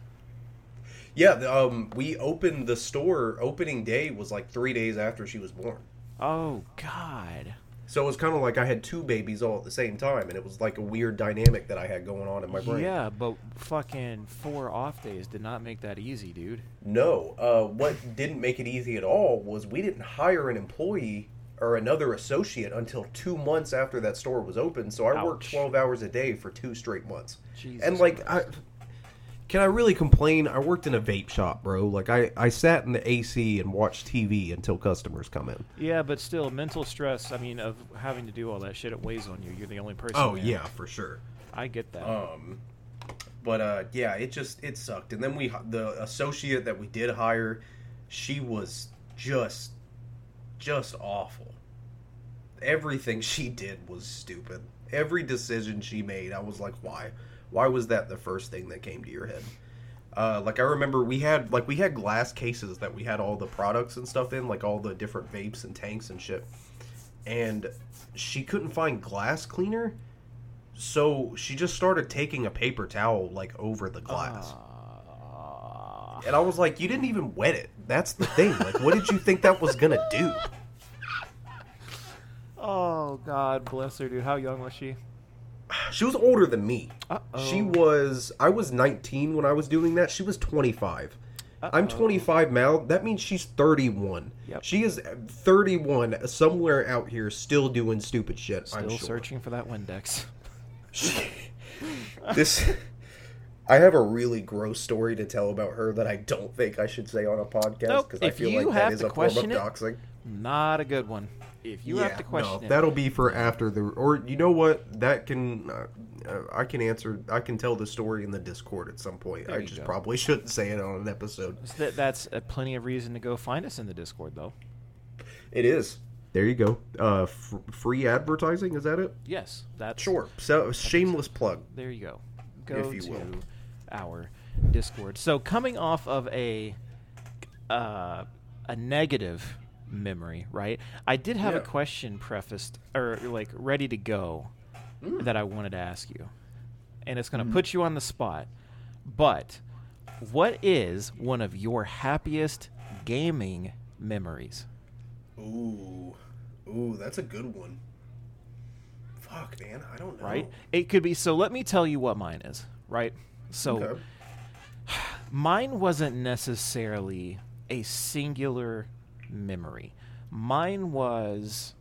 Yeah, um, we opened the store. Opening day was like three days after she was born. Oh God. So it was kind of like I had two babies all at the same time, and it was like a weird dynamic that I had going on in my brain. Yeah, but fucking four off days did not make that easy, dude. No, uh, what didn't make it easy at all was we didn't hire an employee or another associate until two months after that store was open. So I worked twelve hours a day for two straight months. Jesus and like, I, can I really complain? I worked in a vape shop, bro. Like I, I sat in the AC and watched TV until customers come in. Yeah, but still, mental stress. I mean, of having to do all that shit, it weighs on you. You're the only person. Oh there. yeah, for sure. I get that. Um, but uh, yeah, it just it sucked. And then we the associate that we did hire, she was just just awful. Everything she did was stupid. Every decision she made, I was like, why? Why was that the first thing that came to your head? Uh, like I remember we had like we had glass cases that we had all the products and stuff in, like all the different vapes and tanks and shit. And she couldn't find glass cleaner, so she just started taking a paper towel like over the glass. Ah. And I was like, you didn't even wet it. That's the thing. Like, what did you think that was gonna do? oh God, bless her, dude. How young was she? She was older than me. Uh-oh. She was. I was 19 when I was doing that. She was 25. I'm 25 now. That means she's 31. Yep. She is 31 somewhere out here still doing stupid shit. Still I'm sure. searching for that Windex. this. I have a really gross story to tell about her that I don't think I should say on a podcast Nope. because I feel like that is a form of question it, doxing. Not a good one. If you have to question no, it, that'll be for after the or you know what that can uh, I can answer I can tell the story in the Discord at some point. There I just go. probably shouldn't say it on an episode. So that, that's plenty of reason to go find us in the Discord, though. It is. There you go. Uh, f- free advertising is that it? Yes, that's Sure. So shameless plug. There you go. Go If you to will. our Discord. So coming off of a uh, a negative memory, right? I did have Yeah. a question prefaced or like ready to go mm. that I wanted to ask you, and it's going to mm-hmm. put you on the spot. But what is one of your happiest gaming memories? Ooh, ooh, that's a good one. Fuck, man, I don't know. Right? It could be. So let me tell you what mine is. Right? So. Okay. mine wasn't necessarily a singular memory. Mine was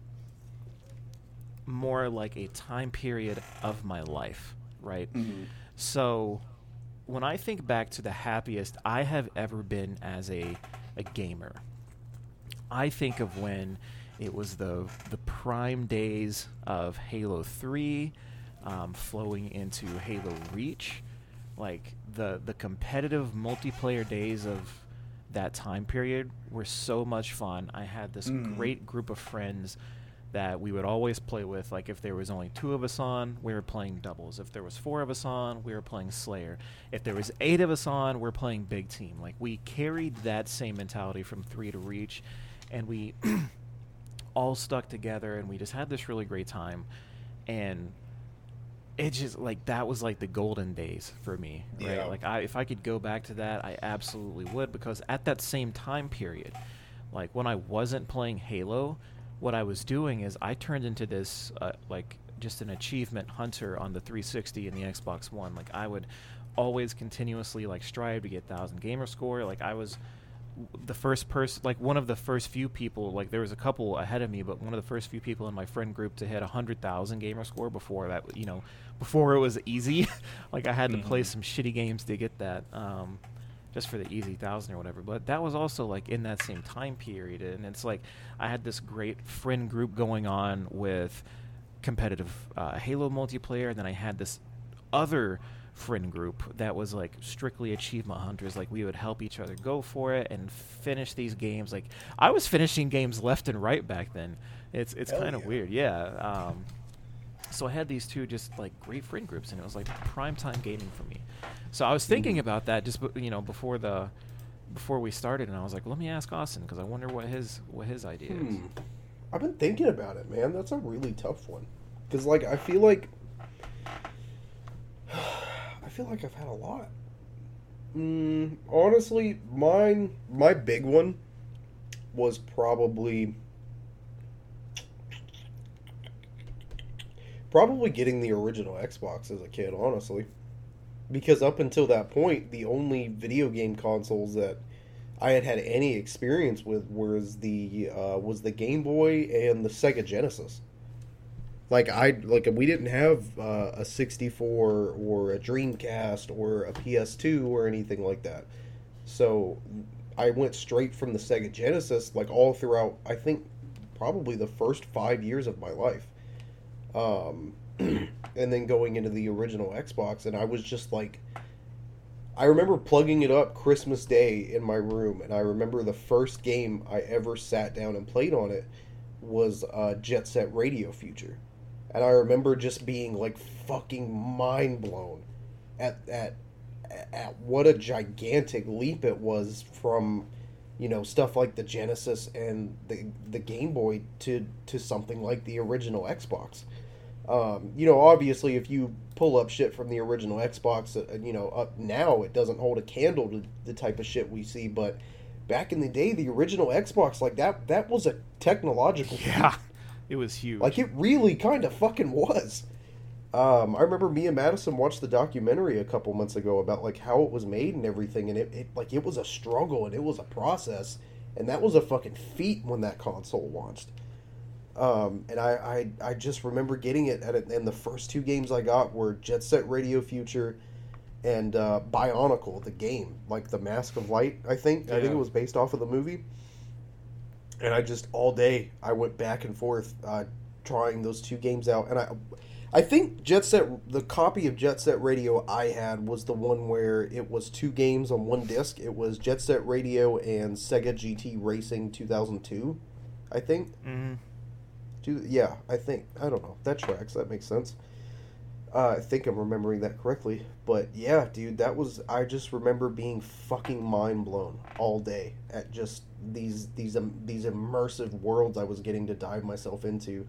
more like a time period of my life, right? Mhm. So when I think back to the happiest I have ever been as a, a gamer, I think of when it was the the prime days of Halo 3, um, flowing into Halo Reach, like the the competitive multiplayer days of that time period were so much fun. I had this Mhm. great group of friends that we would always play with. Like if there was only two of us on, we were playing doubles. If there was four of us on, we were playing Slayer. If there was eight of us on, we're playing big team. Like we carried that same mentality from three to reach, and we all stuck together, and we just had this really great time. And it just like that was like the golden days for me right? Yeah. like I, if i could go back to that i absolutely would because at that same time period like when i wasn't playing halo what i was doing is i turned into this uh, like just an achievement hunter on the 360 and the xbox one. Like i would always continuously like strive to get 1000 gamer score. Like i was the first person like one of the first few people like there was a couple ahead of me but one of the first few people in my friend group to hit a 100000 gamer score before that you know before it was easy like i had to play Mhm. some shitty games to get that um just for the easy thousand or whatever but that was also like in that same time period and it's like i had this great friend group going on with competitive uh, halo multiplayer and then i had this other friend group that was like strictly achievement hunters like we would help each other go for it and finish these games like i was finishing games left and right back then it's it's kind of yeah. weird yeah um, so i had these two just like great friend groups and it was like prime time gaming for me so i was thinking Mhm. about that just you know before the before we started and i was like let me ask austin because i wonder what his what his idea is Hmm. I've been thinking about it, man. That's a really tough one. Because, like, I feel like. I feel like I've had a lot. Mm, honestly, mine, my big one was probably. Probably getting the original Xbox as a kid, honestly. Because up until that point, the only video game consoles that I had had any experience with was the uh, was the Game Boy and the Sega Genesis. Like I like we didn't have uh, a 64 or a Dreamcast or a PS2 or anything like that. So I went straight from the Sega Genesis like all throughout I think probably the first 5 years of my life. Um and then going into the original Xbox and I was just like I remember plugging it up Christmas Day in my room, and I remember the first game I ever sat down and played on it was uh, Jet Set Radio Future, and I remember just being like fucking mind blown at at at what a gigantic leap it was from you know stuff like the Genesis and the the Game Boy to to something like the original Xbox. Um, you know, obviously, if you pull up shit from the original Xbox, uh, you know, up now, it doesn't hold a candle to the type of shit we see. But back in the day, the original Xbox, like that, that was a technological yeah it was huge Like it really kind of fucking was. Um, I remember me and Madison watched the documentary a couple months ago about like how it was made and everything, and it, it like it was a struggle and it was a process, and that was a fucking feat when that console launched. Um, and I, I I just remember getting it at it, and the first two games I got were Jet Set Radio Future and uh, Bionicle, the game, like the Mask of Light. I think I think it was based off of the movie. And I just all day I went back and forth uh, trying those two games out, and I I think Jet Set the copy of Jet Set Radio I had was the one where it was two games on one disc. It was Jet Set Radio and Sega GT Racing 2002, I think. Mm-hmm. Do yeah, I think I don't know. That tracks. That makes sense. Uh, I think I'm remembering that correctly. But yeah, dude, that was I just remember being fucking mind blown all day at just these these um, these immersive worlds I was getting to dive myself into.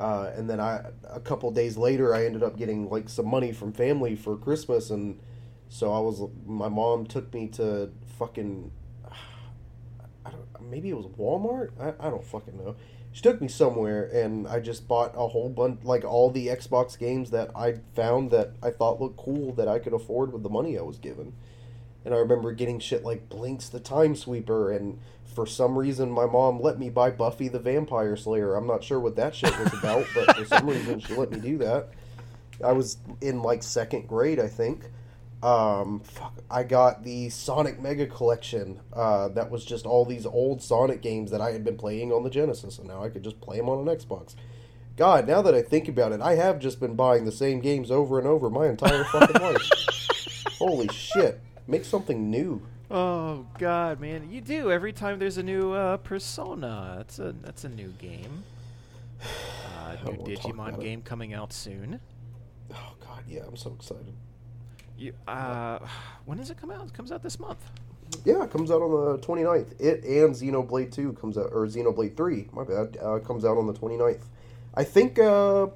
Uh, and then I a couple days later I ended up getting like some money from family for Christmas and so I was my mom took me to fucking I don't maybe it was Walmart I, I don't fucking know she took me somewhere and I just bought a whole bunch like all the Xbox games that I found that I thought looked cool that I could afford with the money I was given. And I remember getting shit like Blinx the Time Sweeper and for some reason my mom let me buy Buffy the Vampire Slayer. I'm not sure what that shit was about, but for some reason she let me do that. I was in like second grade, I think. Um, fuck, I got the Sonic Mega Collection. Uh, that was just all these old Sonic games that I had been playing on the Genesis, and now I could just play them on an Xbox. God, now that I think about it, I have just been buying the same games over and over my entire fucking life. Holy shit! Make something new. Oh God, man, you do every time there's a new uh, Persona. That's a that's a new game. Uh, new Digimon game coming out soon. Oh God, yeah, I'm so excited. You, uh, when does it come out? It comes out this month. Yeah, it comes out on the 29th. It and Xenoblade 2 comes out, or Xenoblade 3, my bad, uh, comes out on the 29th. I think uh,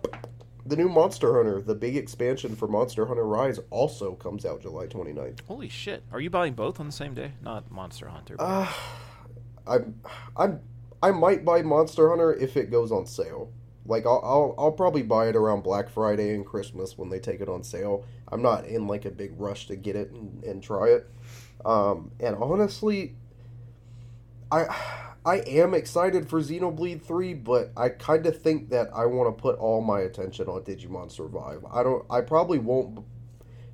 the new Monster Hunter, the big expansion for Monster Hunter Rise, also comes out July 29th. Holy shit! Are you buying both on the same day? Not Monster Hunter. But... Uh, I'm, I'm, I might buy Monster Hunter if it goes on sale. Like I'll, I'll, I'll probably buy it around Black Friday and Christmas when they take it on sale. I'm not in like a big rush to get it and, and try it. Um, and honestly, I I am excited for Xenoblade 3, but I kind of think that I want to put all my attention on Digimon Survive. I don't I probably won't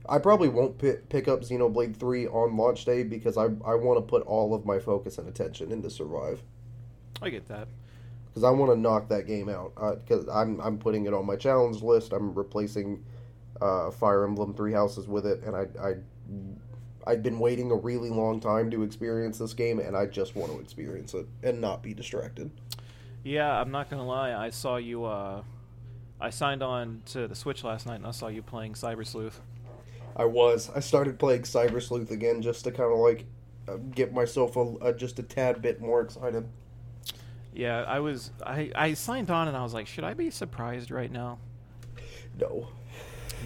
I probably won't pick, pick up Xenoblade 3 on launch day because I I want to put all of my focus and attention into Survive. I get that. Cuz I want to knock that game out uh, cuz I'm I'm putting it on my challenge list. I'm replacing uh, Fire Emblem Three Houses with it, and I, I I'd been waiting a really long time to experience this game, and I just want to experience it and not be distracted. Yeah, I'm not gonna lie. I saw you. Uh, I signed on to the Switch last night, and I saw you playing Cyber Sleuth. I was. I started playing Cyber Sleuth again just to kind of like uh, get myself a, a, just a tad bit more excited. Yeah, I was. I I signed on, and I was like, should I be surprised right now? No.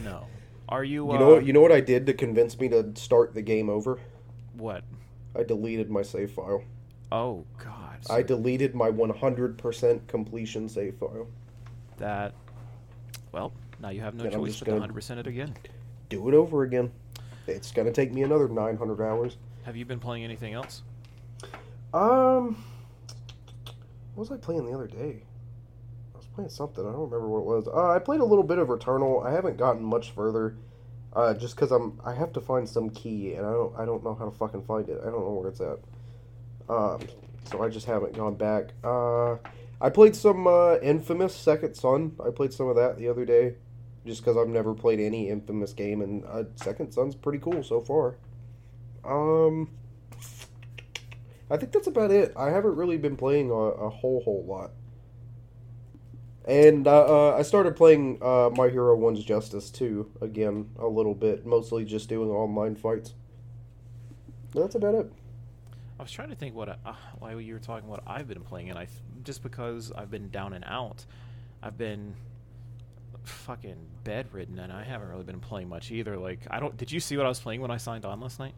No. Are you? You know what? You know what I did to convince me to start the game over. What? I deleted my save file. Oh God. I deleted my 100% completion save file. That. Well, now you have no choice but to 100% it again. Do it over again. It's gonna take me another 900 hours. Have you been playing anything else? Um, was I playing the other day? I was playing something. I don't remember what it was. Uh, I played a little bit of Returnal. I haven't gotten much further, uh, just because I'm I have to find some key and I don't I don't know how to fucking find it. I don't know where it's at. Um, so I just haven't gone back. Uh, I played some uh, Infamous Second Son. I played some of that the other day, just because I've never played any Infamous game, and uh, Second Son's pretty cool so far. Um. I think that's about it. I haven't really been playing a, a whole whole lot. And uh, uh, I started playing uh, My Hero One's Justice too again a little bit, mostly just doing online fights. That's about it. I was trying to think what I, uh, why you were talking what I've been playing, and I just because I've been down and out, I've been fucking bedridden, and I haven't really been playing much either. Like I don't. Did you see what I was playing when I signed on last night?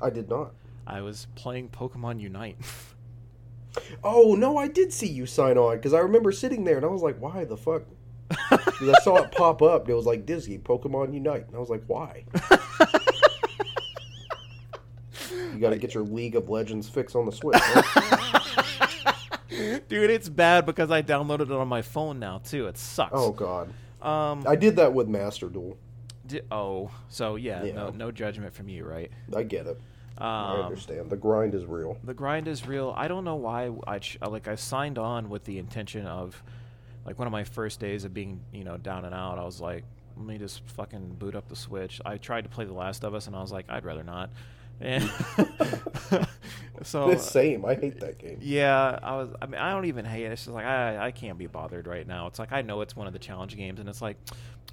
I did not. I was playing Pokemon Unite. Oh no, I did see you sign on because I remember sitting there and I was like, "Why the fuck?" 'Cause I saw it pop up. and It was like Disney Pokemon Unite, and I was like, "Why?" you got to get your League of Legends fix on the Switch. Right? Dude, it's bad because I downloaded it on my phone now too. It sucks. oh god, Um. I did that with Master Duel. di- oh, so yeah, Yeah. no, no judgment from you, right? I get it. I Um, understand. The grind is real. the grind is real. I don't know why I ch- like I signed on with the intention of like one of my first days of being you know down and out. I was like, let me just fucking boot up the Switch. I tried to play The Last of Us, and I was like, I'd rather not. And so the same. I hate that game. yeah, I was. I mean, I don't even hate it. It's just like I, I can't be bothered right now. It's like I know it's one of the challenge games, and it's like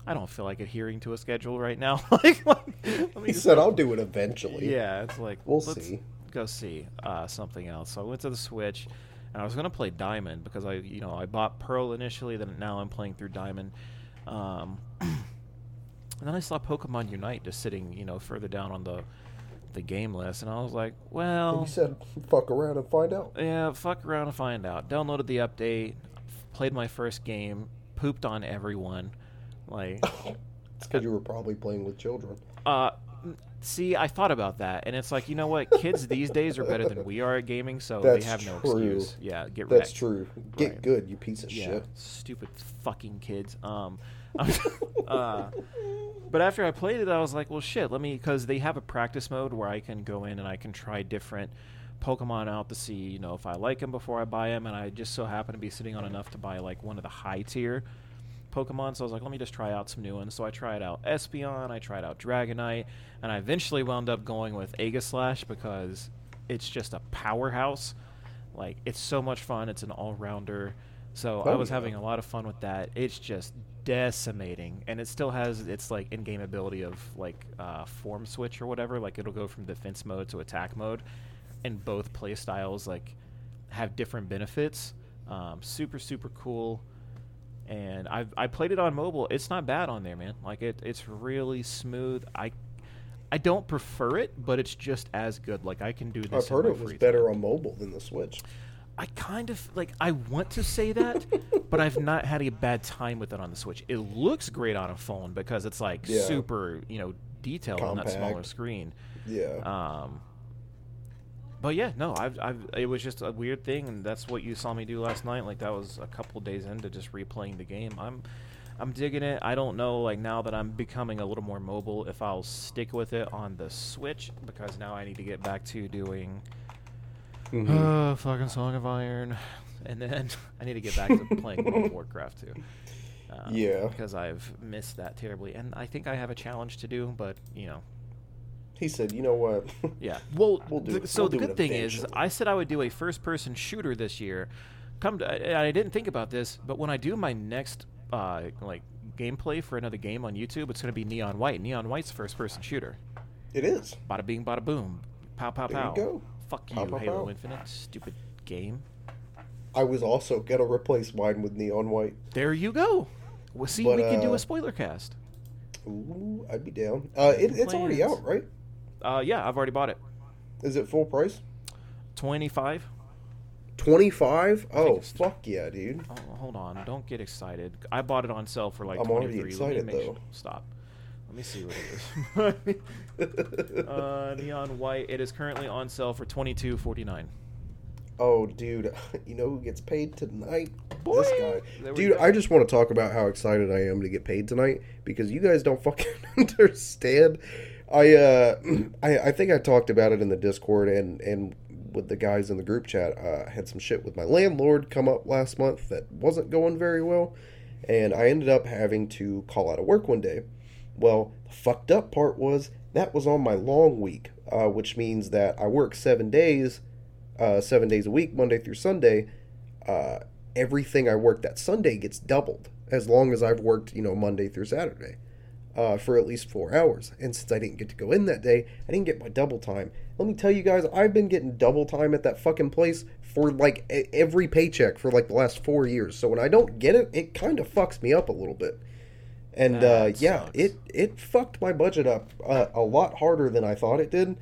I don't feel like adhering to a schedule right now. like, let me He said, "I'll do it eventually." yeah, it's like We'll see. Go see uh, something else. So I went to the Switch, and I was gonna play Diamond because I, you know, I bought Pearl initially. Then now I'm playing through Diamond, um, and then I saw Pokemon Unite just sitting, you know, further down on the the game list, and I was like, well, he said, "Fuck around and find out." yeah, fuck around and find out. Downloaded the update, played my first game, pooped on everyone, like. It's because you were probably playing with children. Uh, see, I thought about that, and it's like you know what, kids these days are better than we are at gaming, so That's they have no true. excuse. Yeah, get That's wrecked. true. Get Right. good, you piece of Yeah, shit. stupid fucking kids. Um, uh, but after I played it, I was like, well, shit. Let me because they have a practice mode where I can go in and I can try different Pokemon out to see, you know, if I like them before I buy them. And I just so happen to be sitting on enough to buy like one of the high tier Pokemon. So I was like, let me just try out some new ones. So I tried out Espeon, I tried out Dragonite, and I eventually wound up going with Aegislash because it's just a powerhouse. Like it's so much fun. It's an all rounder. So I Oh, was yeah. having a lot of fun with that. It's just decimating, and it still has its like in-game ability of like uh, form switch or whatever. Like it'll go from defense mode to attack mode, and both play styles like have different benefits. Um, super super cool. And I've I played it on mobile. It's not bad on there, man. Like it, it's really smooth. I I don't prefer it, but it's just as good. Like I can do this. I've heard it was better time. on mobile than the Switch. I kind of like I want to say that, but I've not had a bad time with it on the Switch. It looks great on a phone because it's like Yeah. super, you know, detailed on that smaller screen. Yeah. Um, but yeah, no, I've, I've, it was just a weird thing, and that's what you saw me do last night. Like that was a couple days into just replaying the game. I'm, I'm digging it. I don't know, like now that I'm becoming a little more mobile, if I'll stick with it on the Switch because now I need to get back to doing, Mhm. uh, fucking Song of Iron, and then I need to get back to playing World of Warcraft too. Um, Yeah. because I've missed that terribly, and I think I have a challenge to do, but you know, he said, "You know what? yeah. Well, We'll do th- it- so we'll the do good thing is. I said I would do a first-person shooter this year. Come to, I, I didn't think about this, but when I do my next uh, like gameplay for another game on YouTube, it's going to be Neon White. Neon White's first-person shooter. it is. Bada bing, bada boom, pow pow There you pow. go. Fuck you, Halo. Infinite, stupid game. I was also gonna replace mine with neon white. There you go. Well, see, But, we can do uh, a spoiler cast. Ooh, I'd be down. Uh, it, it's already out, right? Uh, yeah, I've already bought it. Is it full price? Twenty-five. Twenty five? Oh, fuck yeah, dude. Oh, hold on. Don't get excited. I bought it on sale for like I'm already 23. Excited, though. Stop. Let me see what it is. uh, neon white. It is currently on sale for 22.49. Oh, dude, you know who gets paid tonight? Boy! This guy. Dude. I just want to talk about how excited I am to get paid tonight because you guys don't fucking understand. I uh I, I think I talked about it in the Discord and and with the guys in the group chat. Uh, I had some shit with my landlord come up last month that wasn't going very well, and I ended up having to call out of work one day. Well, the fucked up part was that was on my long week, uh, which means that I work seven days, uh, seven days a week, Monday through Sunday. Uh, everything I work that Sunday gets doubled as long as I've worked, you know, Monday through Saturday uh, for at least four hours. And since I didn't get to go in that day, I didn't get my double time. Let me tell you guys, I've been getting double time at that fucking place for like every paycheck for like the last four years. So when I don't get it, it kind of fucks me up a little bit. And uh, yeah, sucks. it it fucked my budget up uh, a lot harder than I thought it did.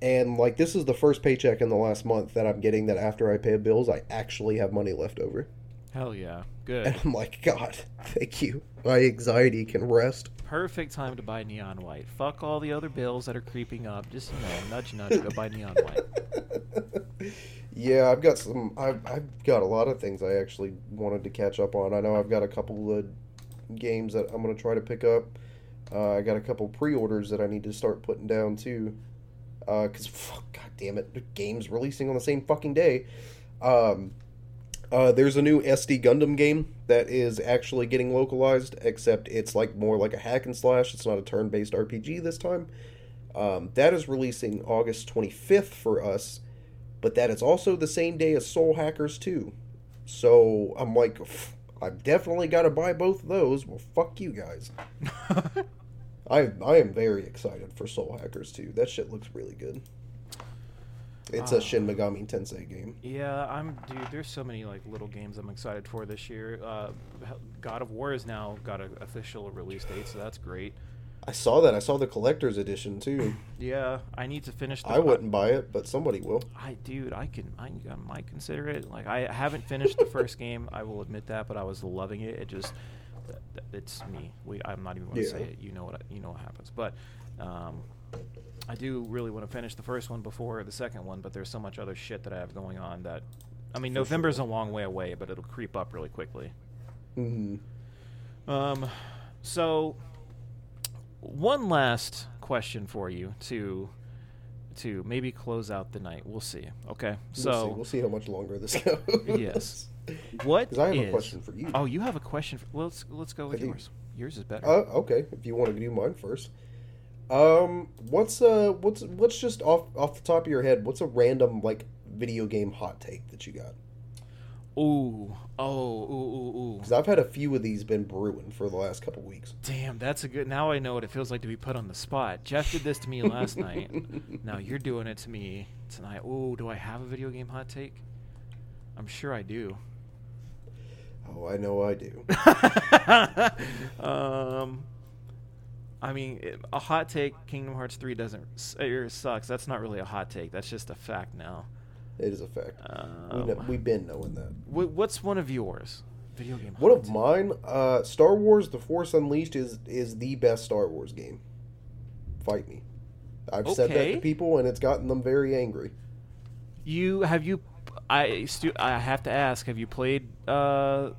And like this is the first paycheck in the last month that I'm getting that after I pay bills, I actually have money left over. Hell yeah. And Good. I'm like, God, thank you. My anxiety can rest. Perfect time to buy neon white. Fuck all the other bills that are creeping up. Just, you know, nudge, nudge, go buy neon white. yeah, I've got some. I've, I've got a lot of things I actually wanted to catch up on. I know I've got a couple of games that I'm going to try to pick up. Uh, I got a couple pre-orders that I need to start putting down too. Because, fuck, god damn it, the game's releasing on the same fucking day. Um, uh, there's a new SD Gundam game that is actually getting localized, except it's like more like a hack and slash. It's not a turn-based RPG this time. Um, that is releasing August 25th for us, but that is also the same day as Soul Hackers 2. So I'm like, I've definitely got to buy both of those. Well, fuck you guys. I I am very excited for Soul Hackers 2. That shit looks really good. It's a Ah. Shin Megami Tensei game. Yeah, I'm dude. There's so many like little games I'm excited for this year. Uh, God of War is now got an official release date, so that's great. I saw that. I saw the collector's edition too. Yeah, I need to finish. The I wouldn't buy it, but somebody will. I dude, I can, I, I might consider it. Like I haven't finished the first game. I will admit that, but I was loving it. It just, it's me. We, I'm not even going to say it. You know what, you know what happens. But, um, I do really want to finish the first one before the second one. But there's so much other shit that I have going on that, I mean, For November's sure. a long way away, but it'll creep up really quickly. hmm Um, so one last question for you to to maybe close out the night. We'll see. Okay. So we'll see. We'll see how much longer this goes. Yes. what 'Cause I have a question for you. Oh, you have a question. For, well, let's let's go with I do. yours. Yours is better. Uh, okay, if you want to do mine first. Um, what's uh, what's what's just off off the top of your head? What's a random like video game hot take that you got? Ooh, oh, ooh, ooh, ooh. Because I've had a few of these been brewing for the last couple weeks. Damn, that's a good. Now I know what it feels like to be put on the spot. Jeff did this to me last night. Now you're doing it to me tonight. Ooh, do I have a video game hot take? I'm sure I do. Oh, I know I do. um, I mean, a hot take. Kingdom Hearts three doesn't er, sucks. That's not really a hot take. That's just a fact now. It is a fact. we Um, know, we've been knowing that. what's one of yours? Video game. One of mine, uh, Star Wars: The Force Unleashed is is the best Star Wars game. Fight me. I've said that to people, and it's gotten them very angry. You have you? I stu- I have to ask. Have you played uh,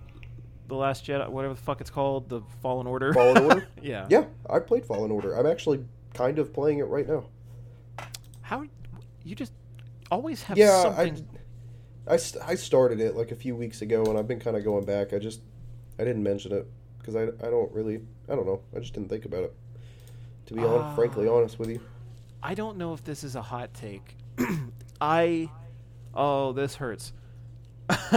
the Last Jedi? Whatever the fuck it's called, the Fallen Order. Fallen Order? yeah. Yeah, I played Fallen Order. I'm actually kind of playing it right now. How you just always have yeah, something. I, I, I started it like a few weeks ago, and I've been kind of going back. I just I didn't mention it because I, I don't really I don't know. I just didn't think about it. To be Ah. frankly honest with you, I don't know if this is a hot take. I oh this hurts.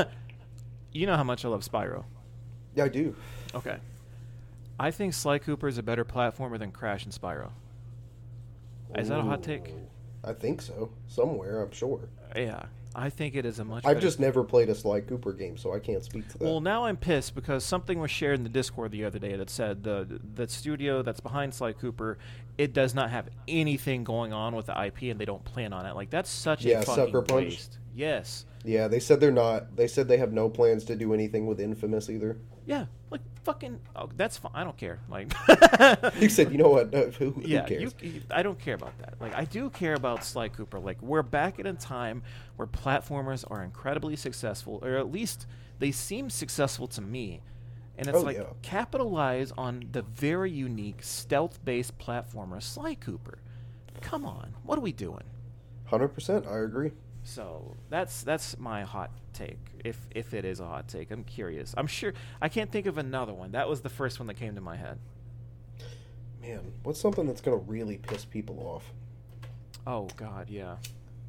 you know how much I love Spyro. yeah, I do. Okay. I think Sly Cooper is a better platformer than Crash and Spyro. Is that a hot take? I think so. Somewhere, I'm sure. Yeah, I think it is a much. I've just never played a Sly Cooper game, so I can't speak to that. Well, now I'm pissed because something was shared in the Discord the other day that said the the studio that's behind Sly Cooper, it does not have anything going on with the IP, and they don't plan on it. Like that's such Yeah, a fucking Sucker Punch. waste. Yes. yeah, they said they're not. They said they have no plans to do anything with Infamous either. Yeah. Like fucking. Oh, that's fine. I don't care. Like. You said, you know what? Uh, who, who yeah, cares? you- I don't care about that. Like, I do care about Sly Cooper. Like, we're back in a time where platformers are incredibly successful, or at least they seem successful to me. And it's Oh, like yeah. capitalize on the very unique stealth-based platformer Sly Cooper. Come on, what are we doing? Hundred percent, I agree. So that's that's my hot take. If if it is a hot take, I'm curious. I'm sure I can't think of another one. That was the first one that came to my head. Man, what's something that's gonna really piss people off? Oh God, yeah.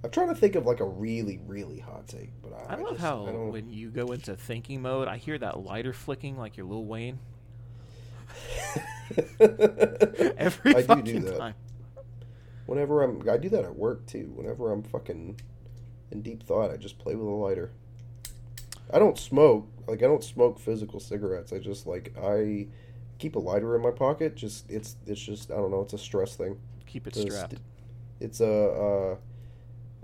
I'm trying to think of like a really, really hot take, but I, I love just- how I don't... when you go into thinking mode, I hear that lighter flicking like you're Lil Wayne every I do fucking do that. time. Whenever I'm, I do that at work too. Whenever I'm fucking in deep thought, I just play with a lighter. I don't smoke. Like I don't smoke physical cigarettes. I just like I keep a lighter in my pocket. Just it's it's just I don't know. It's a stress thing. Keep it It's- strapped. It's a uh,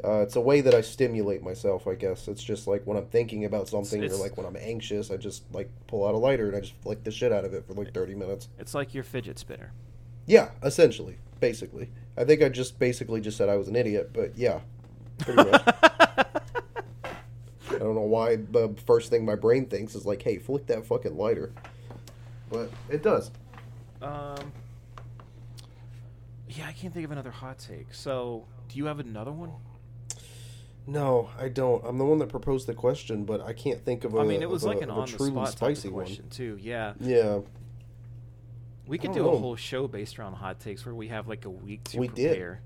uh, it's a way that I stimulate myself. I guess it's just like when I'm thinking about something it's- or like when I'm anxious, I just like pull out a lighter and I just flick the shit out of it for like thirty minutes. It's like your fidget spinner. Yeah, essentially, basically. I think I just basically just said I was an idiot, but yeah, pretty much. I don't know why the first thing my brain thinks is like, "Hey, flick that fucking lighter," but it does. um. Yeah, I can't think of another hot take. So, do you have another one? No, I don't. I'm the one that proposed the question, but I can't think of a. I mean, it was of a- like an a on the truly spot spicy of one. question too. Yeah. Yeah, We could do don't a whole show based around hot takes where we have like a week to We did. prepare.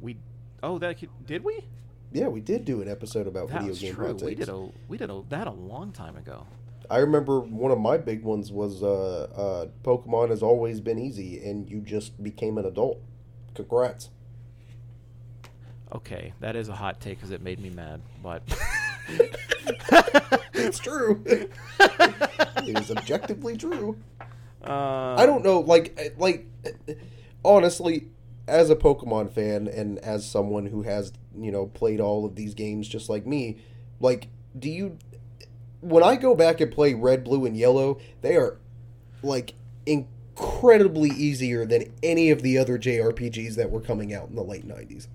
We oh that could, did we? Yeah, we did do an episode about video game true. hot We did a we did a, that a long time ago. I remember one of my big ones was uh, uh, Pokemon has always been easy, and you just became an adult. Congrats. Okay, that is a hot take because it made me mad. But it's true. it is objectively true. uh, I don't know, like, like, honestly, as a Pokemon fan and as someone who has, you know, played all of these games just like me, like, do you, when I go back and play Red, Blue, and Yellow, they are, like, incredibly easier than any of the other JRPGs that were coming out in the late 90s.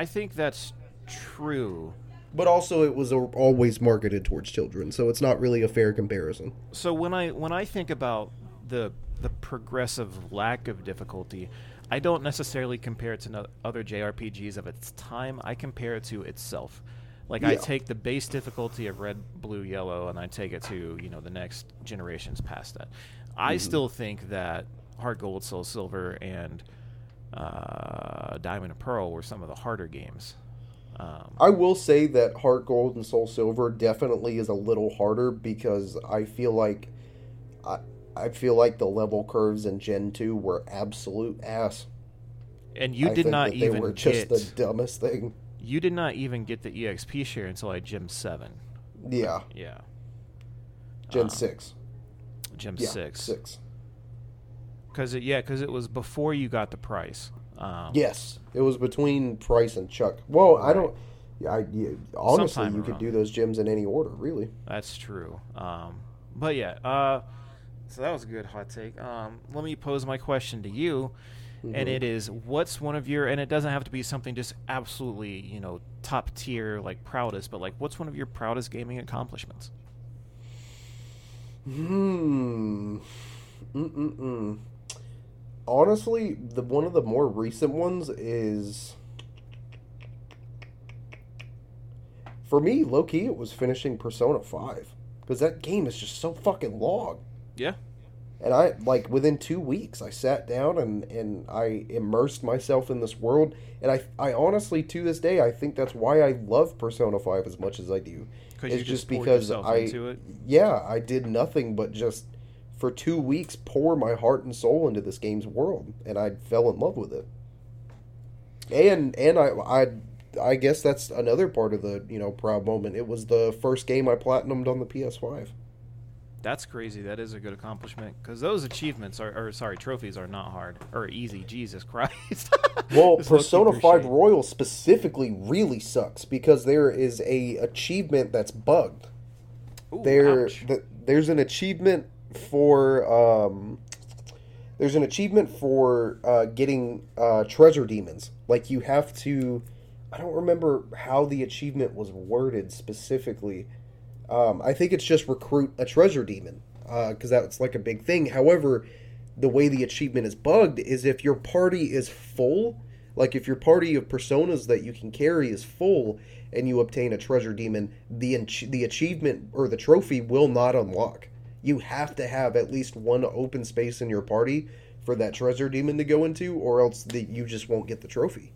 I think that's true. But also, it was always marketed towards children, so it's not really a fair comparison. So when I when I think about the the progressive lack of difficulty, I don't necessarily compare it to no- other JRPGs of its time. I compare it to itself. Like I take the base difficulty of red, blue, yellow, and I take it to you know the next generations past that. I mm-hmm. still think that Heart Gold, Soul Silver, and uh, Diamond and Pearl were some of the harder games. Um, I will say that Heart Gold and Soul Silver definitely is a little harder because I feel like I I feel like the level curves in Gen 2 were absolute ass. and you I did not even they were just get the dumbest thing. you did not even get the EXP share until I Gym seven. Yeah, Yeah. Gen Um, 6. Gym Yeah, six. 6. Because it, yeah, because it was before you got the Pryce. Um, Yes, it was between Pryce and Chuck. Well, I don't I, yeah, honestly, Sometime you could do those gyms in any order, really. That's true. Um, but yeah, uh, so that was a good hot take. Um, let me pose my question to you, and Mhm. it is, what's one of your, and it doesn't have to be something just absolutely, you know, top tier, like proudest, but like, what's one of your proudest gaming accomplishments? Hmm. Mm-mm-mm. Honestly, the one of the more recent ones is for me, low key, it was finishing Persona Five because that game is just so fucking long. Yeah. And I like within two weeks, I sat down and and I immersed myself in this world. And I I honestly to this day I think that's why I love Persona Five as much as I do. It's you just just because I-. Yeah, I did nothing but just for two weeks pour my heart and soul into this game's world, and I fell in love with it. And and I I I guess that's another part of the you know proud moment. It was the first game I platinumed on the PS5. That's crazy. That is a good accomplishment because those achievements are, or sorry, trophies are not hard or easy. Jesus Christ. Well, Persona 5 Royal specifically really sucks because there is a achievement that's bugged. Ooh, there ouch. th- there's an achievement for um there's an achievement for uh, getting uh, treasure demons. Like you have to I don't remember how the achievement was worded specifically. Um, I think it's just recruit a treasure demon because that's like a big thing. However, the way the achievement is bugged is if your party is full, like if your party of personas that you can carry is full, and you obtain a treasure demon, the the achievement or the trophy will not unlock. You have to have at least one open space in your party for that treasure demon to go into, or else the, you just won't get the trophy.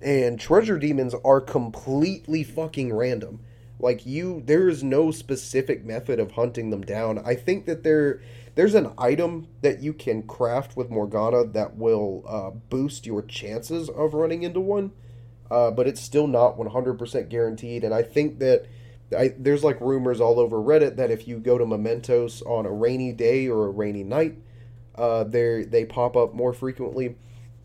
And treasure demons are completely fucking random. Like you, there is no specific method of hunting them down. I think that there, there's an item that you can craft with Morgana that will uh, boost your chances of running into one, uh, but it's still not 100% guaranteed. And I think that I, there's like rumors all over Reddit that if you go to Mementos on a rainy day or a rainy night, uh, they they pop up more frequently.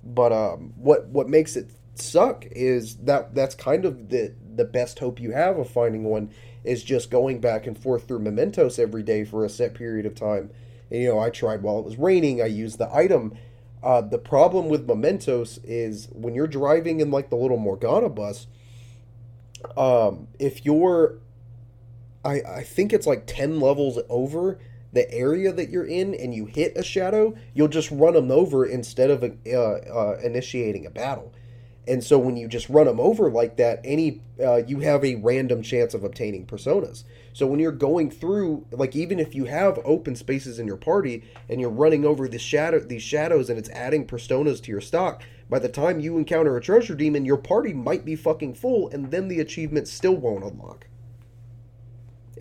But um, what what makes it suck is that that's kind of the the best hope you have of finding one is just going back and forth through Mementos every day for a set period of time. And, you know, I tried while it was raining. I used the item. Uh, the problem with Mementos is when you're driving in like the little Morgana bus. Um, if you're, I I think it's like ten levels over the area that you're in, and you hit a shadow, you'll just run them over instead of uh, uh, initiating a battle. And so when you just run them over like that, any uh, you have a random chance of obtaining personas. So when you're going through, like even if you have open spaces in your party and you're running over the shadow these shadows and it's adding personas to your stock, by the time you encounter a treasure demon, your party might be fucking full, and then the achievement still won't unlock.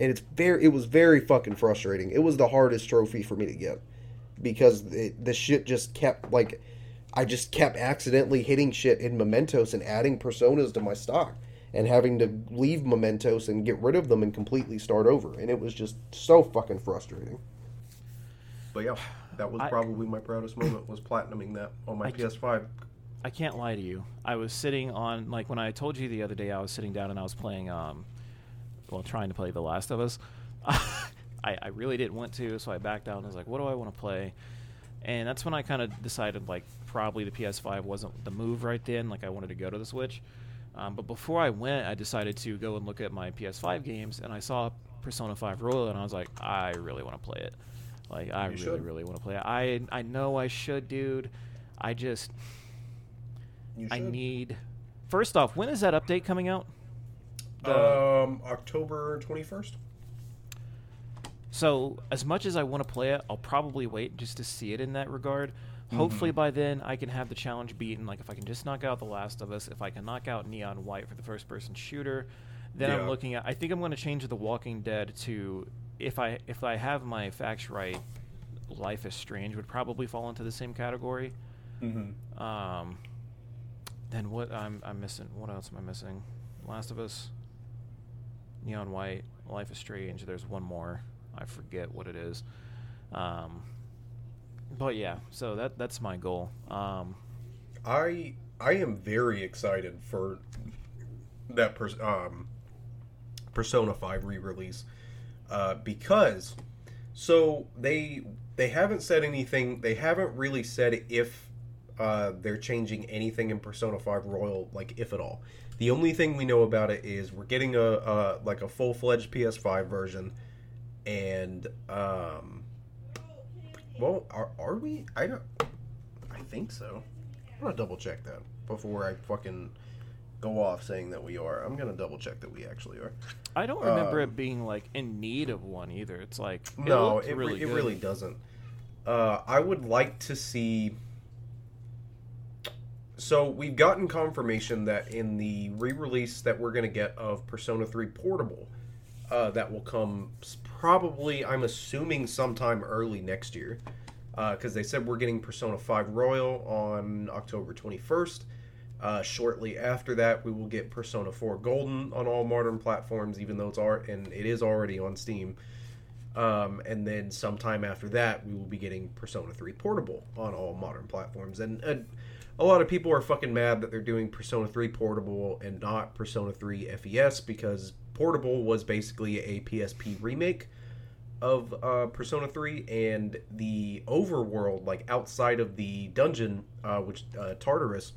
And it's very, it was very fucking frustrating. It was the hardest trophy for me to get because it, the shit just kept like I just kept accidentally hitting shit in Mementos and adding personas to my stock and having to leave Mementos and get rid of them and completely start over. And it was just so fucking frustrating. But yeah, that was I- probably my proudest moment was platinuming that on my I- PS5. I can't lie to you. I was sitting on like when I told you the other day I was sitting down and I was playing um well trying to play The Last of Us. I, I really didn't want to, so I backed out and was like, what do I want to play? And that's when I kind of decided like probably the PS5 wasn't the move right then. Like I wanted to go to the Switch. Um, but before I went, I decided to go and look at my PS5 games, and I saw Persona 5 Royal, and I was like, I really want to play it. Like I You really, should. really want to play it. I I know I should, dude. I just I need. First off, when is that update coming out? The- um October 21st. so, as much as I want to play it, I'll probably wait just to see it in that regard. Hopefully, Mm-hmm. by then, I can have the challenge beaten. Like, if I can just knock out The Last of Us, if I can knock out Neon White for the first person shooter, then Yeah. I'm looking at. I think I'm going to change The Walking Dead to. If I if I have my facts right, Life is Strange would probably fall into the same category. Mm-hmm. Um, then what? I'm I'm missing. What else am I missing? Last of Us, Neon White, Life is Strange. There's one more. I forget what it is. Um, but yeah, so that that's my goal. Um, I I am very excited for that pers- um, Persona Five re-release uh, because so they they haven't said anything. They haven't really said if uh, they're changing anything in Persona Five Royal, like if at all. The only thing we know about it is we're getting a, a like a full fledged PS5 version, and um, well, are, are we? I don't. I think so. I'm gonna double check that before I fucking go off saying that we are. I'm gonna double check that we actually are. I don't remember Um, it being like in need of one either. It's like it no, it, really it really doesn't. Uh, I would like to see. So we've gotten confirmation that in the re-release that we're gonna get of Persona 3 Portable, uh, that will come probably, I'm assuming, sometime early next year, because they said we're getting Persona 5 Royal on October 21st. Uh, shortly after that, we will get Persona 4 Golden on all modern platforms, even though it's art and it is already on Steam. Um, and then sometime after that, we will be getting Persona 3 Portable on all modern platforms. And a lot of people are fucking mad that they're doing Persona 3 Portable and not Persona 3 FES because Portable was basically a PSP remake of uh, Persona 3 and the overworld, like outside of the dungeon, uh, which uh, Tartarus.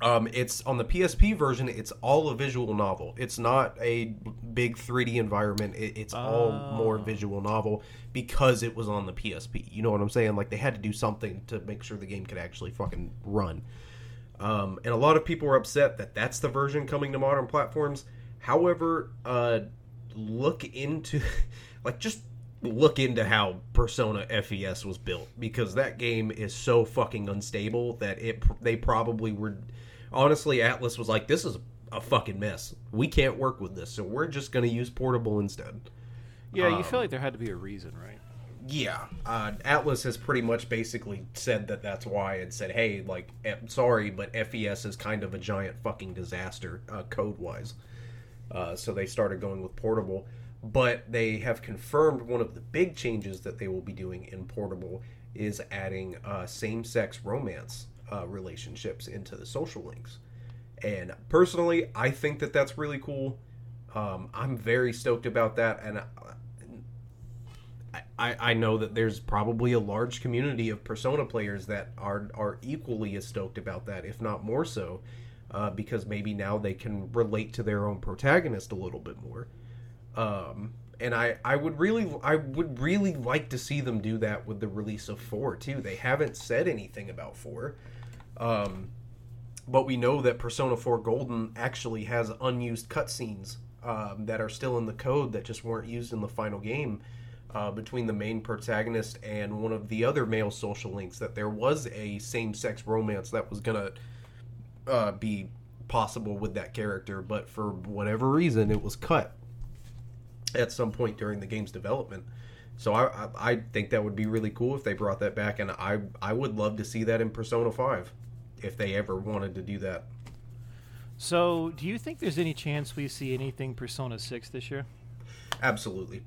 Um, it's on the PSP version. It's all a visual novel. It's not a big 3D environment. It, it's all more Oh. visual novel because it was on the PSP. You know what I'm saying? Like they had to do something to make sure the game could actually fucking run. Um, and a lot of people are upset that that's the version coming to modern platforms. However, uh, look into, like, just look into how Persona FES was built because that game is so fucking unstable that it they probably were. Honestly, Atlus was like, "This is a fucking mess. We can't work with this, so we're just gonna use portable instead." Yeah, you feel Um, like there had to be a reason, right? Yeah, uh, Atlus has pretty much basically said that that's why and said, "Hey, like, eh, sorry, but FES is kind of a giant fucking disaster uh, code wise." Uh, so they started going with portable, but they have confirmed one of the big changes that they will be doing in portable is adding uh, same-sex romance uh, relationships into the social links. And personally, I think that that's really cool. Um, I'm very stoked about that, and I, I know that there's probably a large community of Persona players that are are equally as stoked about that, if not more so, uh, because maybe now they can relate to their own protagonist a little bit more. Um, and I, I would really I would really like to see them do that with the release of four too. They haven't said anything about four. Um, but we know that Persona 4 Golden actually has unused cutscenes um, that are still in the code that just weren't used in the final game uh, between the main protagonist and one of the other male social links. That there was a same sex romance that was going to uh, be possible with that character, but for whatever reason, it was cut at some point during the game's development. So I, I, I think that would be really cool if they brought that back, and I I would love to see that in Persona Five, if they ever wanted to do that. So, do you think there's any chance we see anything Persona 6 this year? Absolutely.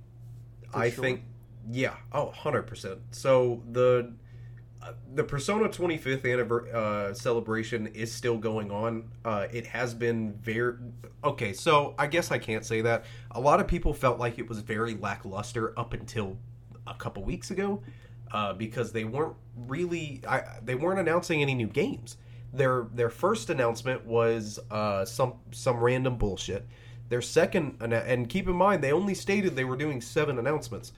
I sure. think yeah, oh, 100%. So the uh, the Persona 25th anniversary uh, celebration is still going on. Uh, it has been very okay. So I guess I can't say that. A lot of people felt like it was very lackluster up until a couple weeks ago, uh, because they weren't really I, they weren't announcing any new games. Their their first announcement was uh, some some random bullshit. Their second and keep in mind they only stated they were doing seven announcements.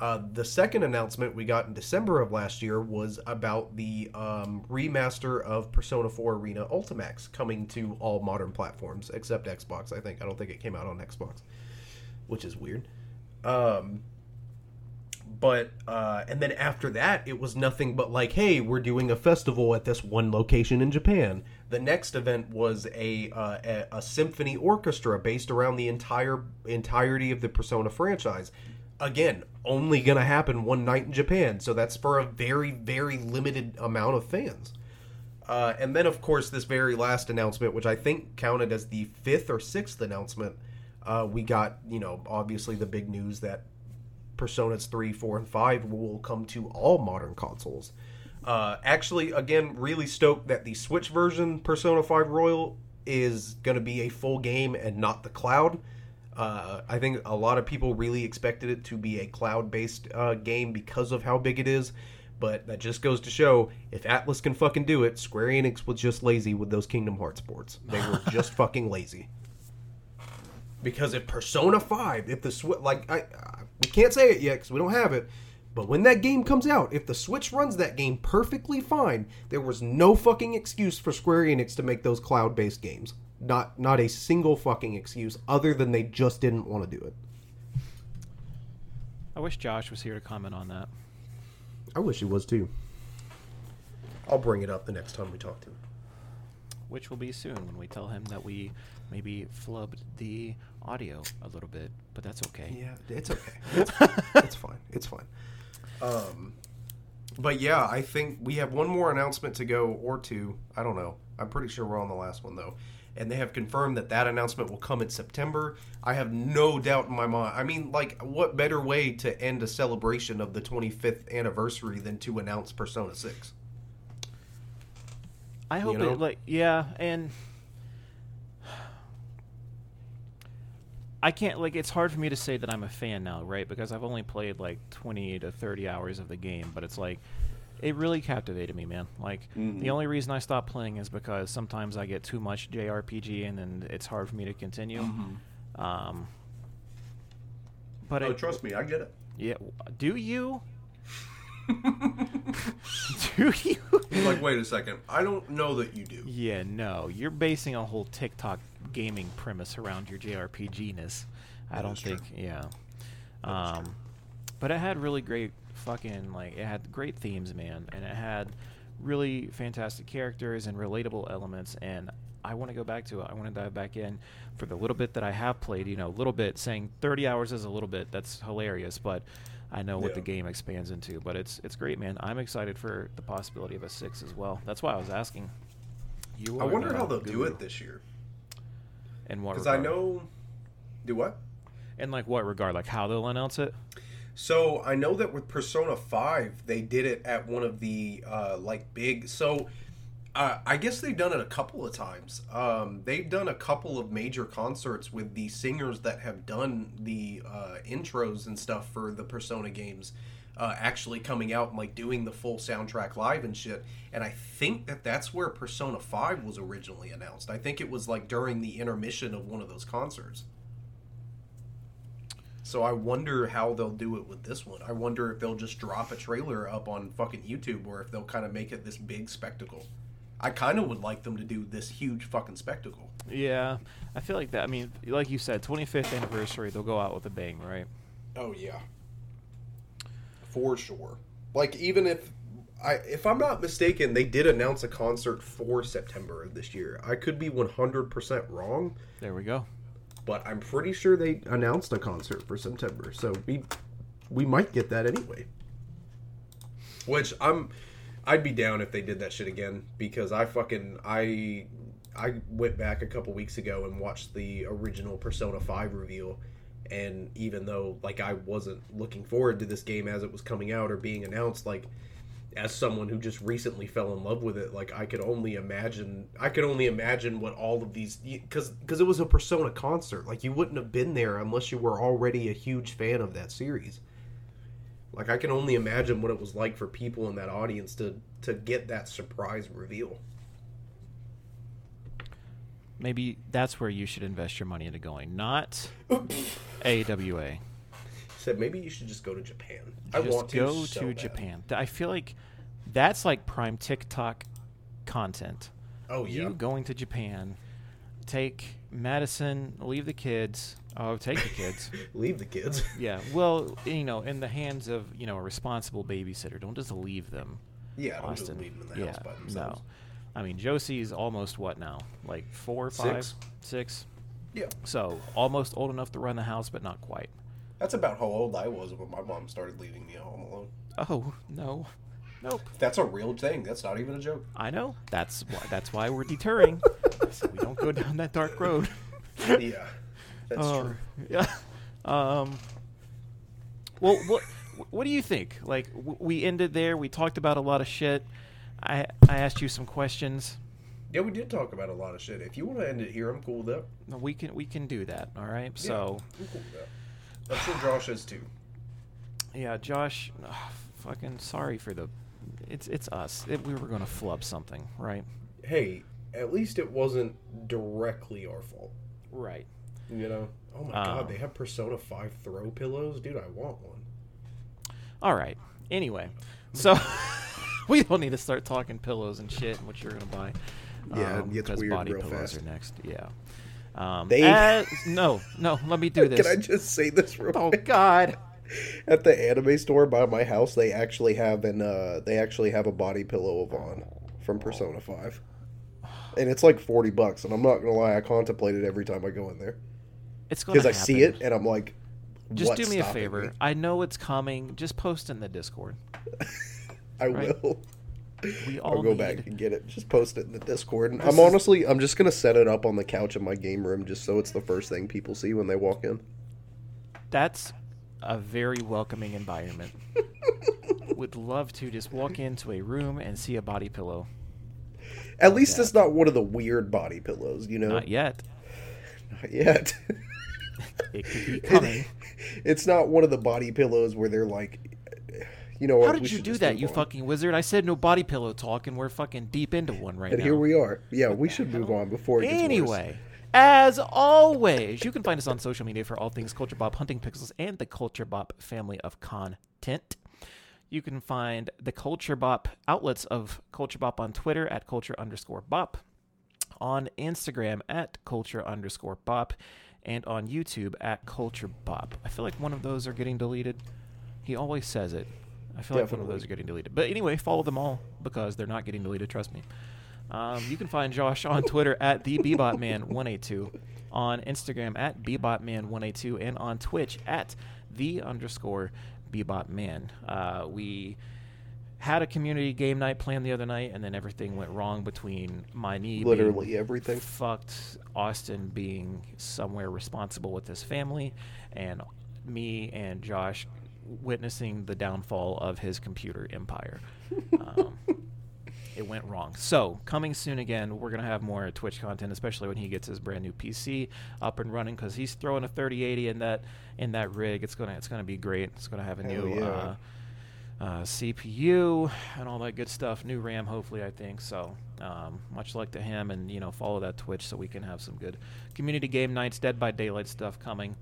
Uh, the second announcement we got in December of last year was about the um, remaster of Persona 4 Arena Ultimax coming to all modern platforms except Xbox. I think I don't think it came out on Xbox, which is weird. Um, but uh, and then after that, it was nothing but like, hey, we're doing a festival at this one location in Japan. The next event was a uh, a, a symphony orchestra based around the entire entirety of the Persona franchise. Again, only gonna happen one night in Japan, so that's for a very very limited amount of fans. Uh, and then, of course, this very last announcement, which I think counted as the fifth or sixth announcement, uh, we got, you know, obviously the big news that Personas 3, 4, and 5 will come to all modern consoles. Uh, actually, again, really stoked that the Switch version Persona 5 Royal is going to be a full game and not the cloud. Uh, I think a lot of people really expected it to be a cloud based uh, game because of how big it is. But that just goes to show if Atlus can fucking do it, Square Enix was just lazy with those Kingdom Hearts ports. They were just fucking lazy. Because if Persona 5, if the Switch, like, I, can't say it yet because we don't have it, but when that game comes out, if the Switch runs that game perfectly fine, there was no fucking excuse for Square Enix to make those cloud based games. Not, not a single fucking excuse other than they just didn't want to do it. I wish Josh was here to comment on that. I wish he was too. I'll bring it up the next time we talk to him. Which will be soon when we tell him that we maybe flubbed the audio a little bit, but that's okay. Yeah, it's okay. It's fine. it's fine. It's fine. Um, but yeah, I think we have one more announcement to go, or two. I don't know. I'm pretty sure we're on the last one though, and they have confirmed that that announcement will come in September. I have no doubt in my mind. I mean, like, what better way to end a celebration of the 25th anniversary than to announce Persona 6? I hope know? it like yeah, and I can't like it's hard for me to say that I'm a fan now, right? Because I've only played like 20 to 30 hours of the game, but it's like it really captivated me, man. Like Mm-hmm. the only reason I stopped playing is because sometimes I get too much JRPG and then it's hard for me to continue. Um, but Mm-hmm. Oh, it, trust me, I get it. yeah, do you? do you? like, wait a second. I don't know that you do. Yeah, no, you're basing a whole TikTok gaming premise around your JRPG-ness. I don't is true. think, yeah. Um, but it had really great fucking like it had great themes, man, and it had really fantastic characters and relatable elements. And I want to go back to it. I want to dive back in for the little bit that I have played. You know, a little bit. Saying 30 hours is a little bit. That's hilarious, but. I know what Yeah. the game expands into, but it's it's great, man. I'm excited for the possibility of a six as well. That's why I was asking. You I wonder how they'll do it this year. In what? Because I know. Do what? In like what regard? Like how they'll announce it? So I know that with Persona Five, they did it at one of the uh, like big. So uh, I guess they've done it a couple of times. Um, they've done a couple of major concerts with the singers that have done the uh, intros and stuff for the Persona games. Uh, actually coming out and like doing the full soundtrack live and shit. And I think that that's where Persona 5 was originally announced. I think it was like during the intermission of one of those concerts. So I wonder how they'll do it with this one. I wonder if they'll just drop a trailer up on fucking YouTube or if they'll kind of make it this big spectacle. I kind of would like them to do this huge fucking spectacle. Yeah, I feel like that. I mean, like you said, 25th anniversary, they'll go out with a bang, right? Oh yeah, for sure. Like even if I, if I'm not mistaken, they did announce a concert for September of this year. I could be 100% wrong, There we go. but I'm pretty sure they announced a concert for September. So we we might get that anyway. Which I'm I'd be down if they did that shit again because I fucking I I went back a couple weeks ago and watched the original Persona 5 reveal. And even though like I wasn't looking forward to this game as it was coming out or being announced like as someone who just recently fell in love with it like I could only imagine I could only imagine what all of these cuz cuz it was a Persona concert. Like you wouldn't have been there unless you were already a huge fan of that series like I can only imagine what it was like for people in that audience to to get that surprise reveal Maybe that's where you should invest your money into going, not AWA. said maybe you should just go to Japan I Just want to go so to bad. Japan. I feel like that's like prime TikTok content. oh yeah You going to Japan, take Madison, leave the kids. Oh, take the kids. leave the kids yeah. Well, you know, in the hands of you know a responsible babysitter. Don't just leave them. yeah don't just Austin. leave them in the yeah. house by themselves No. I mean, Josie's almost what now? Like four, five, Six. six. yeah So almost old enough to run the house, but not quite. That's about how old I was when my mom started leaving me at home alone. Oh no, nope. That's a real thing. That's not even a joke. I know. That's why. That's why we're deterring. so we don't go down that dark road. Yeah, that's Uh, true. Yeah. Um. Well, what what do you think? Like, w- we ended there. We talked about a lot of shit. I I asked you some questions. Yeah, we did talk about a lot of shit. If you want to end it here, I'm cool with that. No, We can we can do that. All right. Yeah, So I'm cool with that. I'm sure Josh is too. yeah, Josh. ugh, fucking sorry for the. It's it's us. It, we were gonna flub something, right? Hey, at least it wasn't directly our fault. Right. You know? Oh my Um, god, they have Persona 5 throw pillows? Dude, I want one. All right. Anyway, so we don't need to start talking pillows and shit and what you're gonna buy. Yeah, um, gets because weird body real pillows fast. are next. Yeah. Um, They- as- no, no. Let me do this. Can I just say this real oh quick? God. At the anime store by my house, they actually have an uh they actually have a body pillow of Ann from Persona 5. And it's like 40 bucks, and I'm not going to lie, I contemplate it every time I go in there. It's gonna Because I see it and I'm like Just do me a favor. me? I know it's coming. Just post in the Discord. I right? will. We all I'll go need. back and get it. Just post it in the Discord. And This I'm is- honestly, I'm just gonna set it up on the couch in my game room, just so it's the first thing people see when they walk in. That's a very welcoming environment. Would love to just walk into a room and see a body pillow. At least it's not one of the weird body pillows, you know. Not yet. Not yet. It could be coming. it's not one of the body pillows where they're like, you know? How did you do that, you on. fucking wizard? I said no body pillow talk, and we're fucking deep into one right And now. And here we are. Yeah, we should move on before it. Anyway, as always, you can find us on social media for all things Culture Bop, Hunting Pixels, and the Culture Bop family of content. You can find the Culture Bop outlets of Culture Bop on Twitter at culture underscore bop, on Instagram at culture underscore bop, and on YouTube at culture bop. I feel like one of those are getting deleted. He always says it. I feel like one of those are getting deleted. But anyway, follow them all because they're not getting deleted. Trust me. Um, you can find Josh on Twitter at the BebopMan182, on Instagram at BebopMan182, and on Twitch at the underscore BebopMan. Uh, we had a community game night planned the other night, and then everything went wrong between my knee Literally everything. fucked, Austin being somewhere responsible with his family, and me and Josh witnessing the downfall of his computer empire. Um, it went wrong. So, coming soon again, we're going to have more Twitch content, especially when he gets his brand new PC up and running cuz he's throwing a 3080 in that in that rig. It's going to it's going to be great. It's going to have a Hell new yeah. uh, uh, CPU and all that good stuff. New RAM, hopefully, I think. So, um, much luck to him, and you know, follow that Twitch so we can have some good community game nights, Dead by Daylight stuff coming.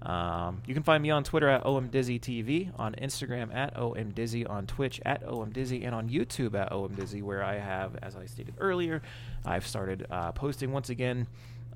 Um, you can find me on Twitter at omdizzytv, on Instagram at omdizzy, on Twitch at omdizzy, and on YouTube at omdizzy, where I have, as I stated earlier, I've started uh, posting once again.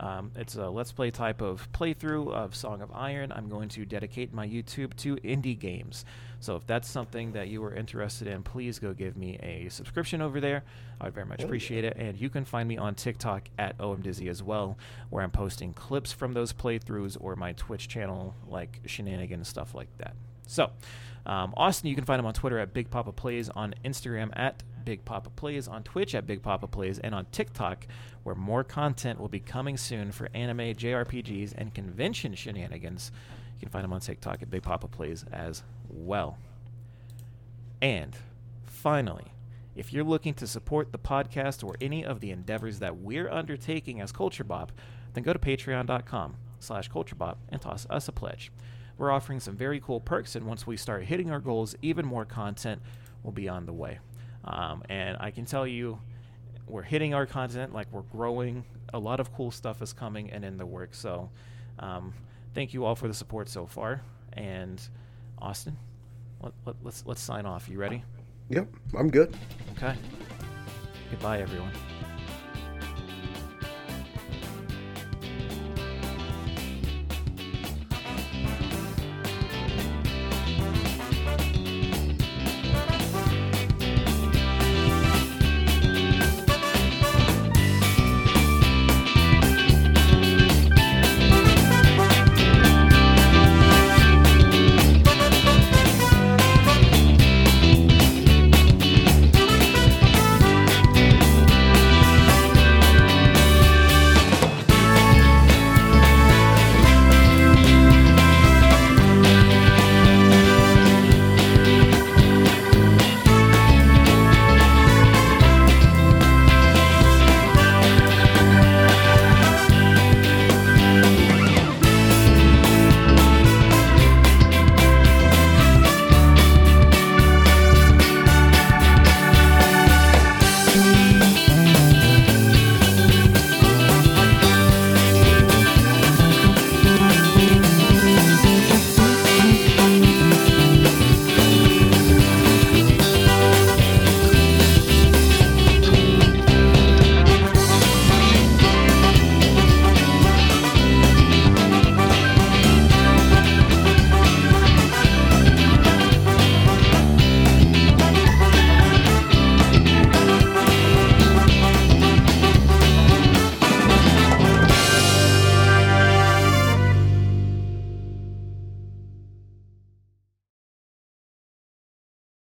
Um, it's a let's play type of playthrough of Song of Iron. I'm going to dedicate my YouTube to indie games. So if that's something that you are interested in, please go give me a subscription over there. I would very much appreciate it. And you can find me on TikTok at OMDizzy as well, where I'm posting clips from those playthroughs or my Twitch channel, like shenanigans, stuff like that. So, um, Austin, you can find him on Twitter at Big Papa Plays, on Instagram at Big Papa Plays, on Twitch at Big Papa Plays, and on TikTok, where more content will be coming soon for anime, JRPGs, and convention shenanigans. You can find him on TikTok at Big Papa Plays as well. And finally, if you're looking to support the podcast or any of the endeavors that we're undertaking as Culture Bop, then go to patreon.com slash culturebop and toss us a pledge. We're offering some very cool perks, and once we start hitting our goals, even more content will be on the way. Um, and I can tell you, we're hitting our content, like we're growing. A lot of cool stuff is coming and in the works. So, um, thank you all for the support so far. And Austin, let, let, let's let's sign off. You ready? Yep, I'm good. Okay. Goodbye, everyone.